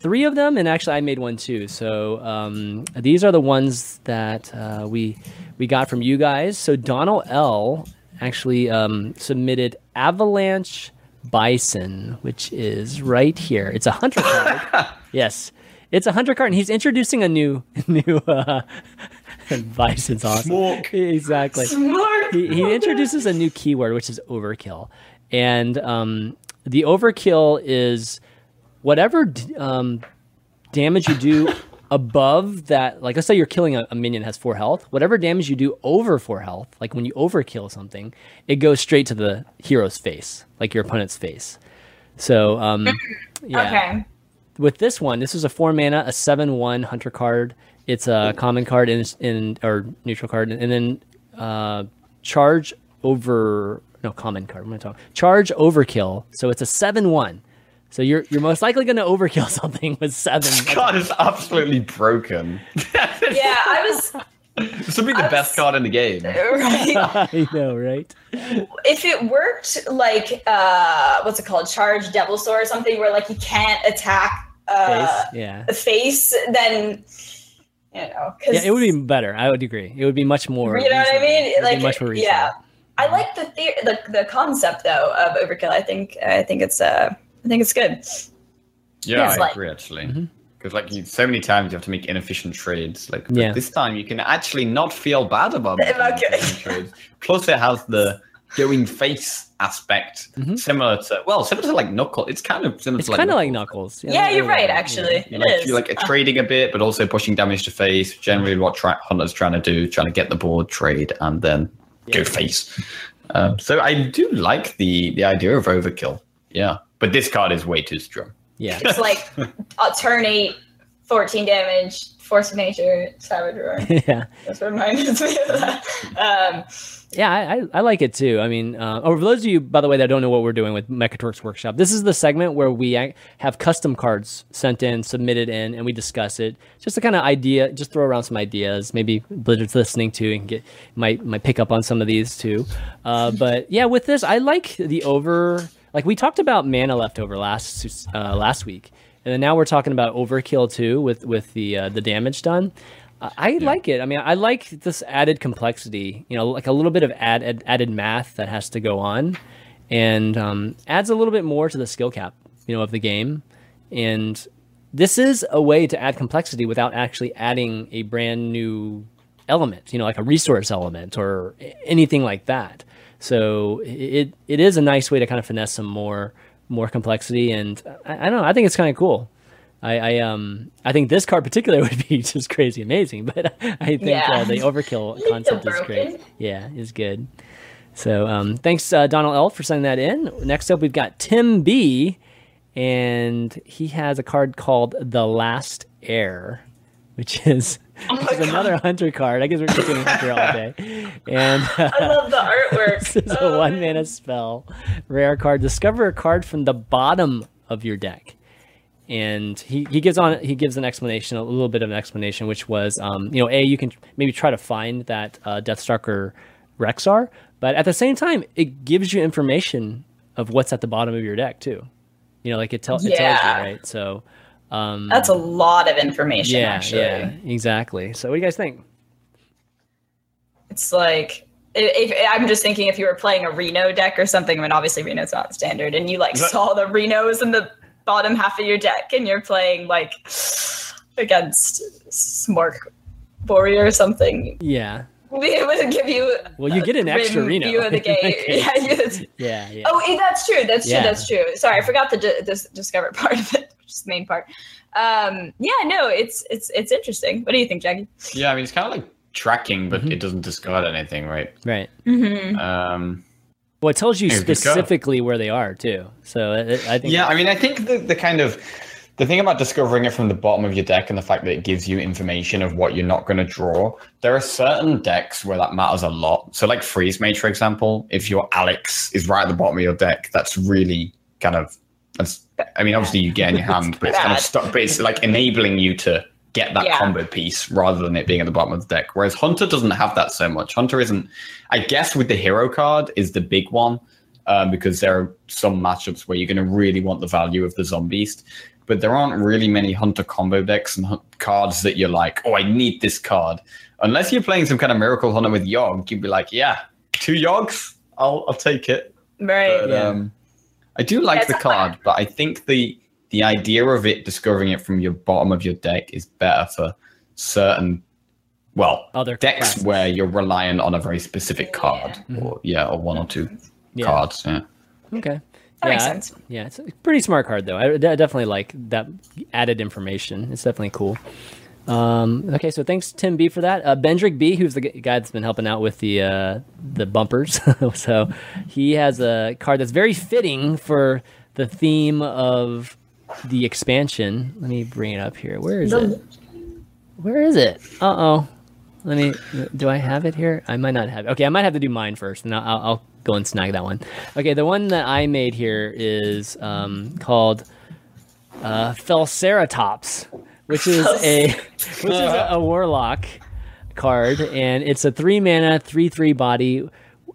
three of them, and actually I made one too. So um, these are the ones that uh, we we got from you guys. So Donald L actually um, submitted Avalanche Bison, which is right here. It's a hunter card. yes, it's a hunter card, and he's introducing a new new. Uh, It's awesome. Smork. Exactly he, he introduces a new keyword which is overkill and um, the overkill is whatever d- um, damage you do above that like let's say you're killing a, a minion that has four health whatever damage you do over four health like when you overkill something it goes straight to the hero's face like your opponent's face so um, yeah Okay. With this one, this is a four mana, a seven one hunter card. It's a common card in, in or neutral card, and then uh, charge over no common card. I'm gonna talk charge overkill. So it's a seven one. So you're you're most likely gonna overkill something with seven. This card is absolutely broken. Yeah, I was this would be the best card in the game. right. I know, right? if it worked like uh what's it called charge devil sword or something where like you can't attack uh Face, yeah. the face then you know 'cause- Yeah, it would be better. I would agree. It would be much more. you know what i mean It would be like much more yeah i like the, the the the concept though of overkill i think i think it's uh i think it's good Yeah, It's I like- agree actually. Mm-hmm. Because like you, so many times you have to make inefficient trades. Like but Yeah. this time you can actually not feel bad about making Okay. trades. Plus it has the going face aspect Mhm. similar to well similar to like knuckle. It's kind of similar It's to like kind of like Knuckles. knuckles. yeah, you're right actually You it like, is you're like trading a bit, but also pushing damage to face. Generally, what tra- hunters trying to do, trying to get the board, trade, and then go face. Um, so I do like the the idea of overkill. Yeah, but this card is way too strong. Yeah. it's like uh, turn eight 14 damage force of nature savage roar yeah. that's what reminds me of that um Yeah, I, I, like it too. I mean, uh, or for those of you, by the way, that don't know what we're doing with Mekkatorque's Workshop, this is the segment where we have custom cards sent in, submitted in, and we discuss it. Just a kind of idea, just throw around some ideas. Maybe Blizzard's listening to and get might might pick up on some of these too. Uh, but yeah, with this, I like the over. Like like we talked about mana leftover last uh, last week, and then now we're talking about overkill too with with the uh, the damage done. I I like it. I mean, I like this added complexity. You know, like a little bit of add, add added math that has to go on, and um, adds a little bit more to the skill cap. You know, of the game, and this is a way to add complexity without actually adding a brand new element. You know, like a resource element or anything like that. So it it is a nice way to kind of finesse some more more complexity, and I, I don't know. I think it's kind of cool. I, I um I think this card particular would be just crazy amazing, but I think Yeah. uh, the overkill so concept is great. Yeah, is good. So um, thanks uh, Donald L for sending that in. Next up, we've got Tim B, and he has a card called the Last Heir, which is, Oh which is another hunter card. I guess we're just doing hunter all day, and. uh, I love the artwork. this is a Oh, one mana spell, rare card. Discover a card from the bottom of your deck, and he, he gives on he gives an explanation, a little bit of an explanation, which was, um, you know, a you can maybe try to find that uh, Deathstalker Rexxar, but at the same time, it gives you information of what's at the bottom of your deck too. You know, like it, tell, it tells you, right? So, um, That's a lot of information, yeah, actually. yeah, exactly. So, what do you guys think? It's like if, if I'm just thinking if you were playing a Reno deck or something, I mean obviously Reno's not standard, and you like saw the Renos in the bottom half of your deck, and you're playing like against Smork Warrior or something, Yeah. it would give you Well, you get an extra Reno. view of the game. Yeah, you- Yeah, yeah. Oh, eh, that's true. That's Yeah. true. That's true. Sorry, I forgot the di- dis- discover part of it, which is the main part. Um, yeah, no, it's it's it's interesting. What do you think, Jackie? Yeah, I mean it's kind of like tracking, but it doesn't discard anything, right? Right. Mm-hmm. Um, Well, it tells you Here we go. specifically where they are too. So it, I think. yeah, I mean, I think the, the kind of the thing about discovering it from the bottom of your deck and the fact that it gives you information of what you're not going to draw, there are certain decks where that matters a lot. So, like Freeze Mage, for example, if your Alex is right at the bottom of your deck, that's really kind of that's. I mean, obviously you get in your hand, but it's kind of stuck. But it's like enabling you to get that Yeah. combo piece rather than it being at the bottom of the deck. Whereas Hunter doesn't have that so much. Hunter isn't. I guess with the hero card is the big one um, because there are some matchups where you're going to really want the value of the Zombies. But there aren't really many Hunter combo decks and cards that you're like, oh, I need this card. Unless you're playing some kind of Miracle Hunter with Yogg, you'd be like, yeah, two Yogs, I'll, I'll take it. Right. But, Yeah. um, I do like the card, but I think the the idea of it discovering it from your bottom of your deck is better for certain, well, Other decks classes. where you're reliant on a very specific card, or yeah, or one or two Yeah. cards. Yeah. Okay. That yeah, makes sense. Yeah, it's a pretty smart card though. I, I definitely like that added information. It's definitely cool. Um, okay, so thanks Tim B for that. Uh, Bendrick B, who's the g- guy that's been helping out with the uh, the bumpers, so he has a card that's very fitting for the theme of the expansion. Let me bring it up here. Where is it? Where is it? Uh oh. Let me. Do I have it here? I might not have. it. Okay, I might have to do mine first, and I'll, I'll, I'll go and snag that one. Okay, the one that I made here is um, called uh, Felceratops, which is a which is a, a warlock card, and it's a three mana, three three body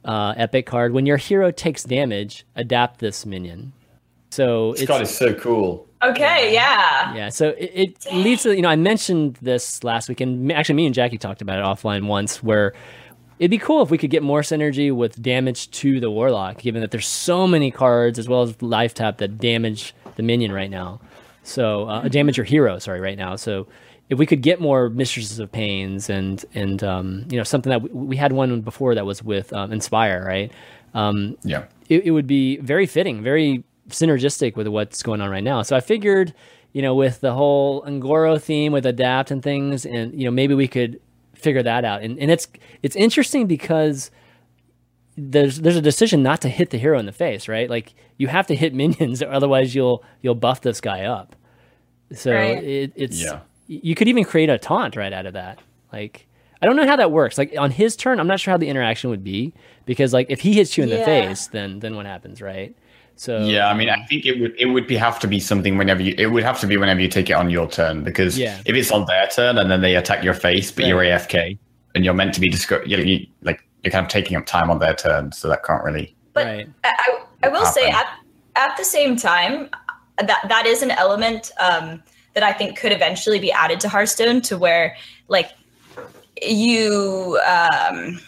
uh, epic card. When your hero takes damage, adapt this minion. So This it's, is so cool. Okay. Yeah. yeah, so it, it leads to you know I mentioned this last week, and actually me and Jackie talked about it offline once, where it'd be cool if we could get more synergy with damage to the warlock, given that there's so many cards as well as life tap that damage the minion right now. So uh, damage your hero, sorry, right now. So if we could get more mistresses of pains and and um, you know something that we, we had one before that was with um, inspire, right? Um, Yeah. it, it would be very fitting, very synergistic with what's going on right now. So I figured, you know, with the whole Un'Goro theme with adapt and things, and you know, maybe we could figure that out. And and it's it's interesting because there's there's a decision not to hit the hero in the face, right? Like you have to hit minions, or otherwise you'll you'll buff this guy up. So Right. it, it's Yeah. you could even create a taunt right out of that. Like I don't know how that works. Like on his turn, I'm not sure how the interaction would be because like if he hits you in the face, then then what happens, right? So Yeah, I mean, I think it would it would be have to be something whenever you it would have to be whenever you take it on your turn because Yeah. if it's on their turn and then they attack your face, but you're AFK and you're meant to be disco- you, you, like you're kind of taking up time on their turn, so that can't really. But right. I, I, I will say at at the same time, that that is an element um, that I think could eventually be added to Hearthstone to where like you um, s-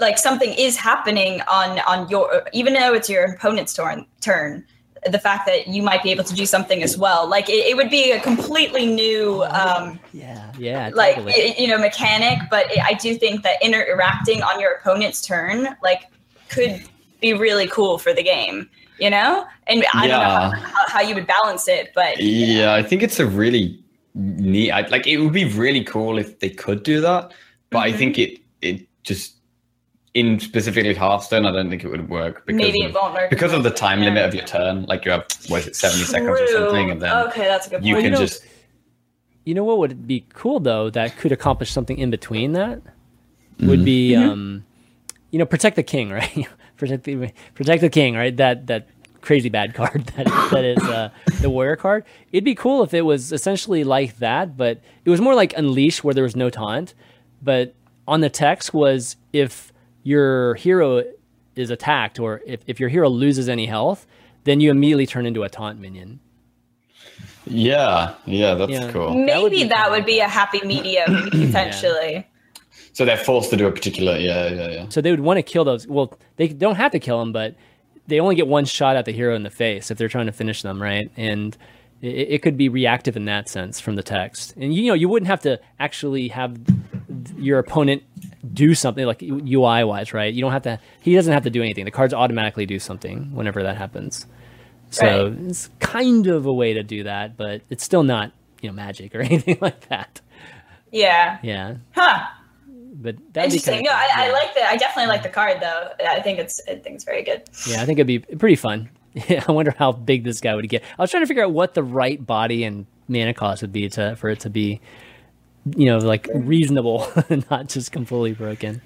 like something is happening on on your even though it's your opponent's turn turn the fact that you might be able to do something as well like it, it would be a completely new um Yeah, yeah, like totally. y- you know mechanic but i do think that interacting on your opponent's turn like could be really cool for the game you know and i don't know how, how, how you would balance it but Yeah, I think it's a really neat. Like it would be really cool if they could do that, but I Mhm. think it it just in specifically Hearthstone, I don't think it would work because maybe of, it won't work because of the time limit of your turn. Like you have what is it, seventy seconds or something, and then okay that's a good you point. can know- just You know what would be cool though that could accomplish something in between that? Would be Mm-hmm. um you know protect the king right? Protect the protect the king right? That that crazy bad card that that is uh, the warrior card. It'd be cool if it was essentially like that but it was more like unleash where there was no taunt. But on the text was if your hero is attacked or if, if your hero loses any health then you immediately turn into a taunt minion yeah, yeah, that's Yeah. cool. That would maybe be that would be a happy medium potentially So they're forced to do a particular, yeah, yeah, yeah. So they would want to kill those. Well, they don't have to kill them, but they only get one shot at the hero in the face if they're trying to finish them, right? And it, it could be reactive in that sense from the text. And you know, you wouldn't have to actually have your opponent do something like UI wise, right? You don't have to. He doesn't have to do anything. The cards automatically do something whenever that happens. So Right. it's kind of a way to do that, but it's still not you know magic or anything like that. yeah Yeah, huh but that'd be Interesting. kind of No, I, I like that. I definitely like the card though. I think it's I think it's very good. Yeah, I think it'd be pretty fun. Yeah, I wonder how big this guy would get. I was trying to figure out what the right body and mana cost would be to for it to be, you know, like reasonable and not just completely broken.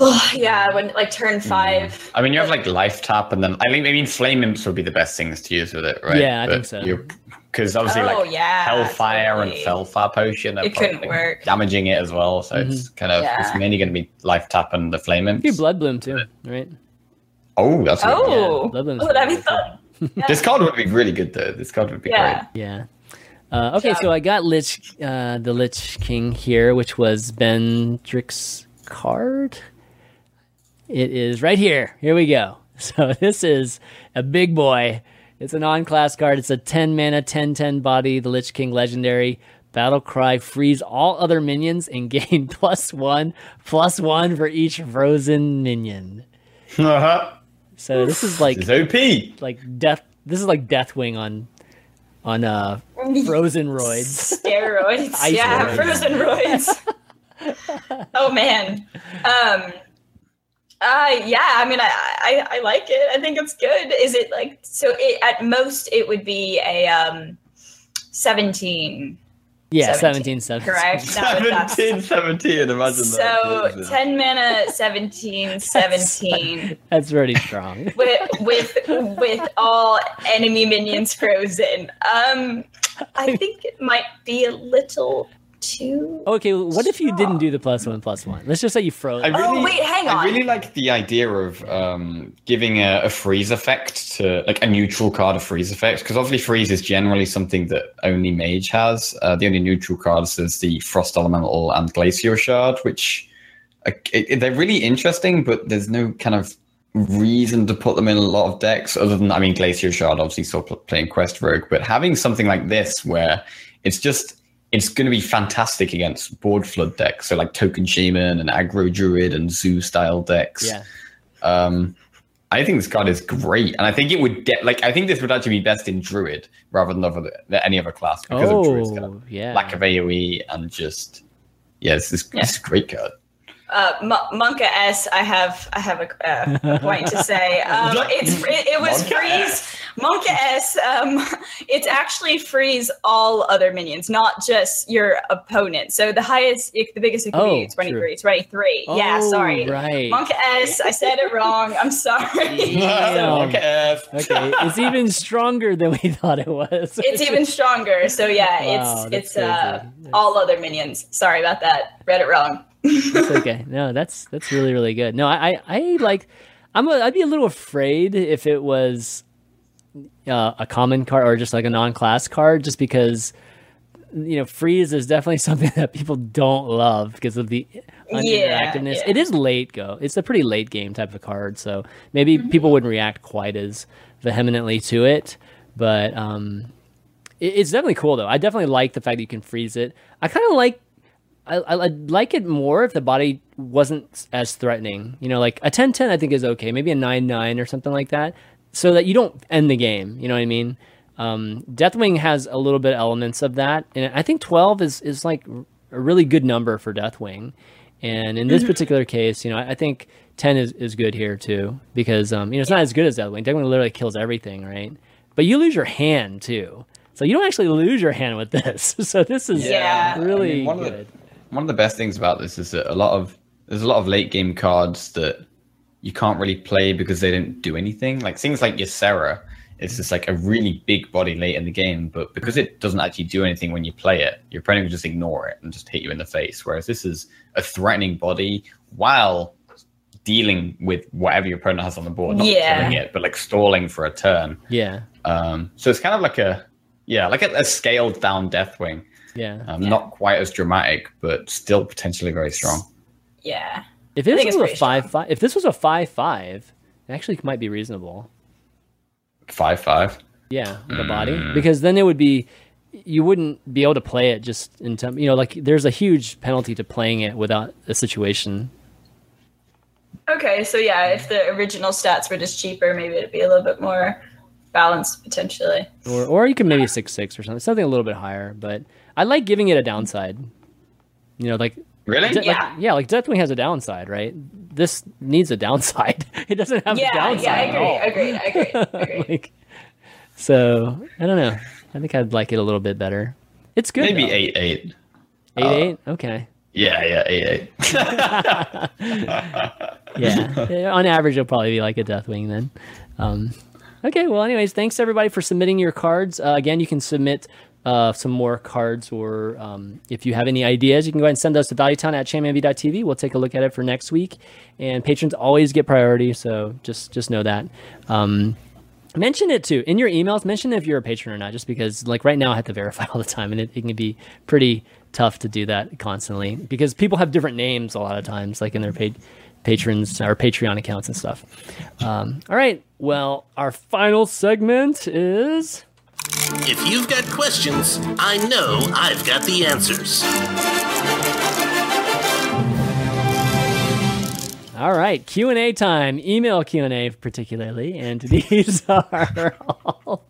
Oh, yeah, when like turn Mm. five. I mean, you have like life tap, and then I think I mean flame imps would be the best things to use with it, right? Yeah, I think so. Because obviously, Oh, like yeah, Hellfire totally. and Felfire potion, they're It couldn't probably work. damaging it as well. So it's kind of it's mainly going to be life tap and the flame imps. You blood bloom too, right? Oh, that's a. Oh, Yeah, Blood Bloom's oh, that'd be really cool. fun. This card would be really good though. This card would be Yeah. Yeah. Uh, okay, so I got Lich, uh, the Lich King here, which was Bendrick's card. It is right here. Here we go. So this is a big boy. It's a non-class card. It's a 10 mana, 10 10 body, the Lich King legendary. Battle cry, freeze all other minions and gain plus one, plus one for each frozen minion. Uh-huh. So this is like It's OP. like death. This is like Deathwing on on uh frozen roids. Steroids. Yeah, roids. frozen roids. oh man. Um. Uh, yeah, I mean, I, I I like it. I think it's good. Is it like so? It, at most, it would be a um, seventeen. Yeah, 17, 17, 17. Correct. That would- that's- 17, 17, imagine So that. 10 mana, 17, 17 That's pretty strong. with with with all enemy minions frozen. Um I think it might be a little too Okay, what if you didn't do the plus one plus one? Let's just say you froze. I really, Oh, wait, hang I really like the idea of um, giving a, a freeze effect to like a neutral card, a freeze effect, because obviously freeze is generally something that only Mage has. Uh, the only neutral cards is the Frost Elemental and Glacial Shard, which uh, it, they're really interesting, but there's no kind of reason to put them in a lot of decks other than I mean Glacial Shard obviously still playing Quest Rogue, but having something like this where it's just it's going to be fantastic against board flood decks, so like Token Shaman and Aggro Druid and Zoo style decks. Yeah. Um, I think this card is great, and I think it would get like I think this would actually be best in Druid rather than other, than any other class because of Druid's kind of Oh, yeah. lack of AOE and just yeah, it's this, Yeah. a great card. Uh M- Monka S I have I have a, uh, a point to say. Um it's it, it was Monka freeze Monka S um it's actually freeze all other minions, not just your opponent. So the highest the biggest it could Oh, be is 23, true. 23. yeah, Oh, sorry. Right. Monka S, I said it wrong. I'm sorry. Damn. okay. okay, it's even stronger than we thought it was. it's even stronger. So yeah, Wow, it's it's uh all other minions. Sorry about that. Read it wrong. It's okay. No, that's that's really really good. No, I I, I like. I'm a, I'd be a little afraid if it was uh, a common card or just like a non-class card, just because you know freeze is definitely something that people don't love because of the uninteractiveness. yeah. It is late go. It's a pretty late game type of card, so maybe people wouldn't react quite as vehemently to it. But um, it, it's definitely cool though. I definitely like the fact that you can freeze it. I kind of like I, I I'd like it more if the body wasn't as threatening. You know, like a 10-10 I think is okay. Maybe a 9-9 or something like that, so that you don't end the game. You know what I mean? Um, Deathwing has a little bit elements of that, and I think 12 is is like a really good number for Deathwing. And in this particular case, you know, I, I think 10 is, is good here too because um, you know it's not as good as Deathwing. Deathwing literally kills everything, right? But you lose your hand too. So you don't actually lose your hand with this. So this is Yeah. really I mean, one of the- good. One of the best things about this is that a lot of there's a lot of late game cards that you can't really play because they don't do anything. Like things like Ysera, it's just like a really big body late in the game, but because it doesn't actually do anything when you play it, your opponent will just ignore it and just hit you in the face. Whereas this is a threatening body while dealing with whatever your opponent has on the board, not Yeah. killing it, but like stalling for a turn. Yeah. Um, so it's kind of like a yeah, like a, a scaled down Deathwing. Yeah. Um, Not quite as dramatic, but still potentially very strong. Yeah. If this was a pretty five five, if this was a five five, it actually might be reasonable. Five five. Yeah, with a body, Mm. because then it would be you wouldn't be able to play it just in time. You know, like there's a huge penalty to playing it without a situation. Okay, so yeah, if the original stats were just cheaper, maybe it'd be a little bit more balanced potentially. Or or you can maybe six six or something, something a little bit higher. But I like giving it a downside. You know, like Really? De- like- Yeah. yeah, like Deathwing has a downside, right? This needs a downside. it doesn't have a Yeah, downside. yeah, I at all. agree, agree, agree, agree. like, so I don't know. I think I'd like it a little bit better. It's good. Maybe though. eight eight. Eight eight. Okay. Yeah, yeah, eight eight. Yeah. Yeah, On average, it'll probably be like a Deathwing then. Um, okay. Well, anyways, thanks everybody for submitting your cards. Uh, again, you can submit uh, some more cards, or um, if you have any ideas, you can go ahead and send those to valuetown at chanmanv.tv. We'll take a look at it for next week. And patrons always get priority, so just just know that. Um, mention it too in your emails. Mention if you're a patron or not, just because like right now I have to verify all the time, and it, it can be pretty tough to do that constantly because people have different names a lot of times, like in their pa- patrons or Patreon accounts and stuff. Um, all right. Well, our final segment is. If you've got questions, I know I've got the answers. All right, Q and A time. Email Q and A particularly, and these are all.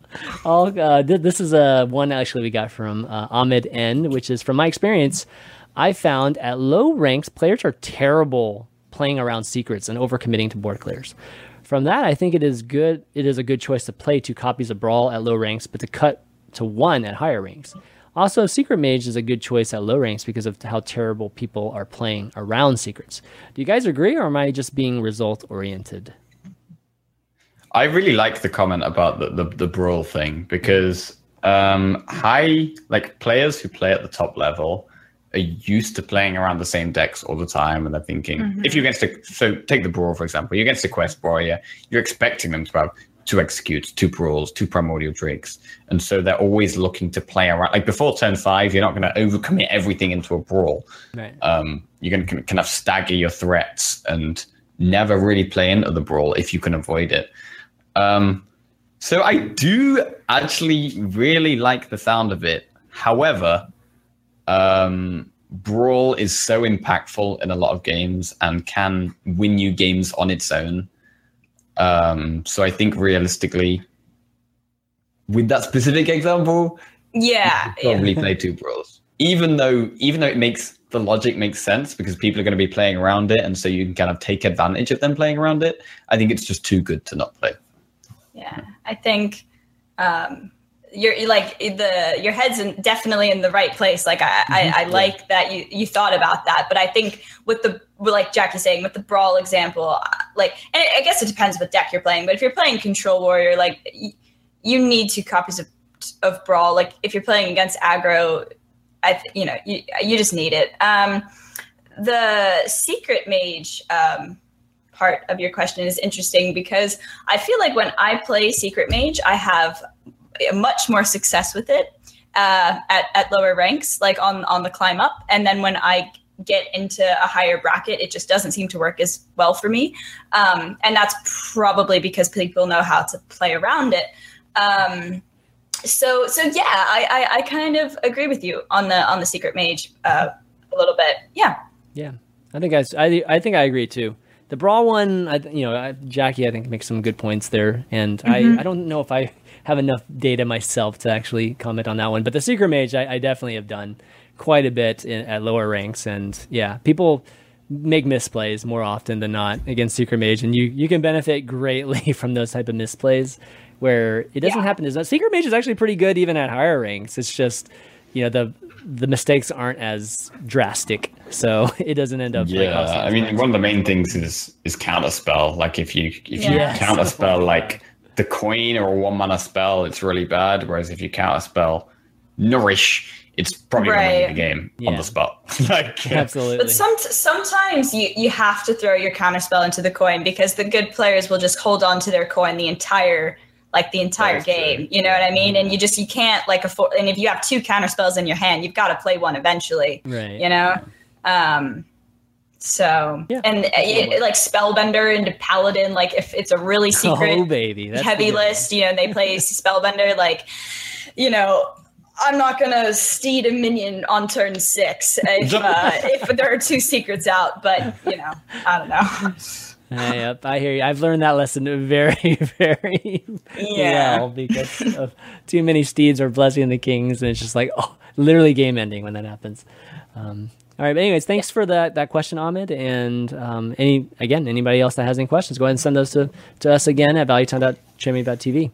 all uh, th- this is a one actually we got from uh, Ahmed N, which is from my experience. I found at low ranks players are terrible playing around secrets and overcommitting to board clears. From that, I think it is good. It is a good choice to play two copies of Brawl at low ranks, but to cut to one at higher ranks. Also, Secret Mage is a good choice at low ranks because of how terrible people are playing around secrets. Do you guys agree, or am I just being result oriented? I really like the comment about the, the, the brawl thing because um, high like players who play at the top level are used to playing around the same decks all the time, and they're thinking if you're against a so take the brawl for example, you're against a quest warrior, you're expecting them to have two executes, two brawls, two primordial drakes, and so they're always looking to play around. Like before turn five, you're not going to overcommit everything into a brawl Right. um, you're going to kind of stagger your threats and never really play into the brawl if you can avoid it. Um, so I do actually really like the sound of it. However, um, brawl is so impactful in a lot of games and can win you games on its own. Um, so I think realistically, with that specific example, Yeah, yeah. probably play two brawls. Even though even though it makes the logic makes sense because people are going to be playing around it and so you can kind of take advantage of them playing around it, I think it's just too good to not play. Yeah, I think um, you're like the your head's in, definitely in the right place. Like I, I, I like that you you thought about that, but I think with the like Jackie's saying with the brawl example, uh, like and I guess it depends what deck you're playing. But if you're playing Control Warrior, like y- you need two copies of of brawl. Like if you're playing against aggro, I th- you know you you just need it. Um, the secret mage um, part of your question is interesting because I feel like when I play Secret Mage, I have much more success with it uh, at at lower ranks, like on on the climb up, and then when I get into a higher bracket, it just doesn't seem to work as well for me, um, and that's probably because people know how to play around it. Um, so so yeah, I, I, I kind of agree with you on the on the secret mage uh, a little bit. Yeah. Yeah, I think I, I, I think I agree too. The brawl one, I, you know, I, Jackie, I think makes some good points there, and mm-hmm. I, I don't know if I have enough data myself to actually comment on that one. But the secret mage, I, I definitely have done quite a bit in, at lower ranks, and yeah, people make misplays more often than not against secret mage, and you you can benefit greatly from those type of misplays where it doesn't yeah. happen as much. Secret Mage is actually pretty good even at higher ranks. It's just, you know, the the mistakes aren't as drastic, so it doesn't end up. Yeah, like, I mean, one of the main things is is counter spell. Like if you if yes. you counter spell like the queen or a one mana spell, it's really bad. Whereas if you counter spell nourish, it's probably right. going to win the game yeah. on the spot. like, Absolutely. But some, sometimes you, you have to throw your counter spell into the coin because the good players will just hold on to their coin the entire like the entire game. True. You know what I mean? And you just you can't like afford. And if you have two counter spells in your hand, you've got to play one eventually. Right. You know. Um. So yeah. and it, like Spellbender into Paladin, like if it's a really oh, secret oh, baby. That's heavy list, you know, they play Spellbender, like you know, I'm not gonna steed a minion on turn six if uh, if there are two secrets out, but you know, I don't know. yep, I hear you. I've learned that lesson very, very yeah. well because of too many steeds are blessing the kings, and it's just like oh, literally game ending when that happens. Um, all right, but anyways, thanks for that that question, Ahmed. And um, any again, anybody else that has any questions, go ahead and send those to, to us again at valuetown.chanmanv.tv.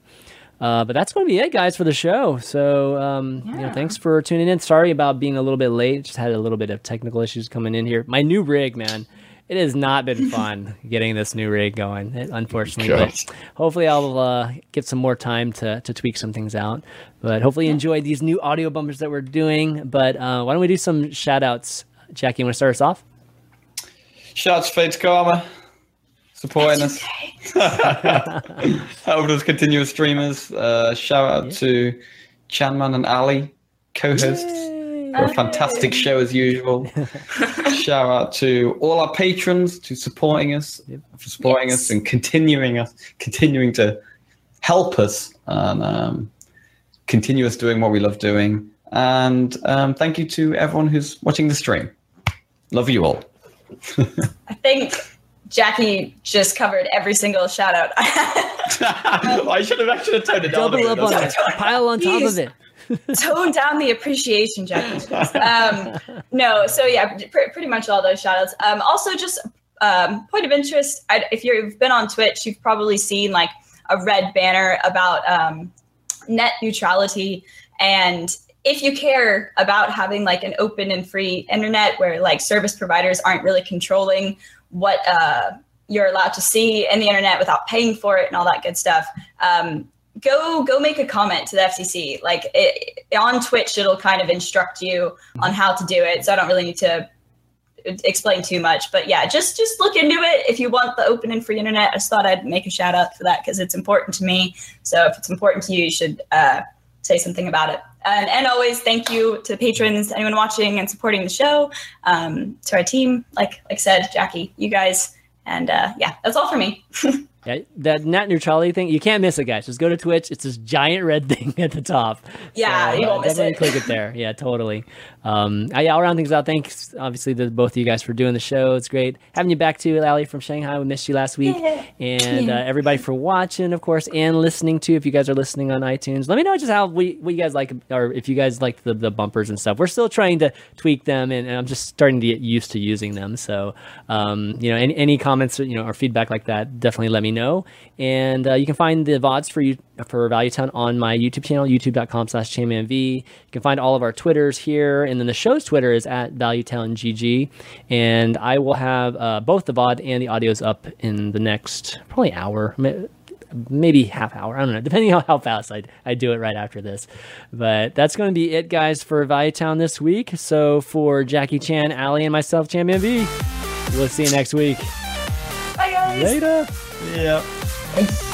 Uh, but that's going to be it, guys, for the show. So, um, yeah. you know, thanks for tuning in. Sorry about being a little bit late. Just had a little bit of technical issues coming in here. My new rig, man it has not been fun getting this new rig going, unfortunately. But hopefully, I'll uh, get some more time to, to tweak some things out. But hopefully, you enjoyed these new audio bumpers that we're doing. But uh, why don't we do some shout outs? Jackie, you want to start us off? Shouts Fates Karma supporting us. Helping us continuous streamers. Uh, shout out yeah. to Chanman and Ali, co hosts a fantastic show as usual. Shout out to all our patrons to supporting us, yep. for supporting yes. us and continuing us, continuing to help us and um, continue us doing what we love doing. And um, thank you to everyone who's watching the stream. Love you all. I think Jackie just covered every single shout out. I should have actually toned it down. Double up on it. Pile on top of it. tone down the appreciation, Jackie. Um, no, so yeah, pr- pretty much all those shoutouts. Um, also, just um, point of interest: I, if you've been on Twitch, you've probably seen like a red banner about um, net neutrality and if you care about having like an open and free internet where like service providers aren't really controlling what uh, you're allowed to see in the internet without paying for it and all that good stuff um, go go make a comment to the FCC. Like it, on Twitch, it'll kind of instruct you on how to do it. So I don't really need to explain too much. But yeah, just just look into it if you want the open and free internet. I just thought I'd make a shout out for that because it's important to me. So if it's important to you, you should uh, say something about it. And, and always thank you to patrons, anyone watching and supporting the show, um, to our team. Like like said, Jackie, you guys, and uh, yeah, that's all for me. Yeah, that net neutrality thing, you can't miss it, guys. Just go to Twitch. It's this giant red thing at the top. Yeah, so, you won't uh, miss it. click it there. Yeah, totally. Um, yeah, I'll round things out. Thanks, obviously, to both of you guys for doing the show. It's great having you back too, Lally from Shanghai. We missed you last week, yeah. and uh, everybody for watching, of course, and listening too. If you guys are listening on iTunes, let me know just how we what you guys like, or if you guys like the, the bumpers and stuff. We're still trying to tweak them, and, and I'm just starting to get used to using them. So, um, you know, any, any comments, you know, or feedback like that, definitely let me know. And uh, you can find the VODs for you for Value Town on my YouTube channel, youtube.com slash chanmanv. You can find all of our Twitters here, and then the show's Twitter is at ValuetownGG. And I will have uh, both the VOD and the audios up in the next probably hour, maybe half hour. I don't know, depending on how fast I, I do it right after this. But that's going to be it, guys, for Value Town this week. So for Jackie Chan, Ali, and myself, Chanman V, we'll see you next week. Bye, guys. guys. Later. Yeah. Peace.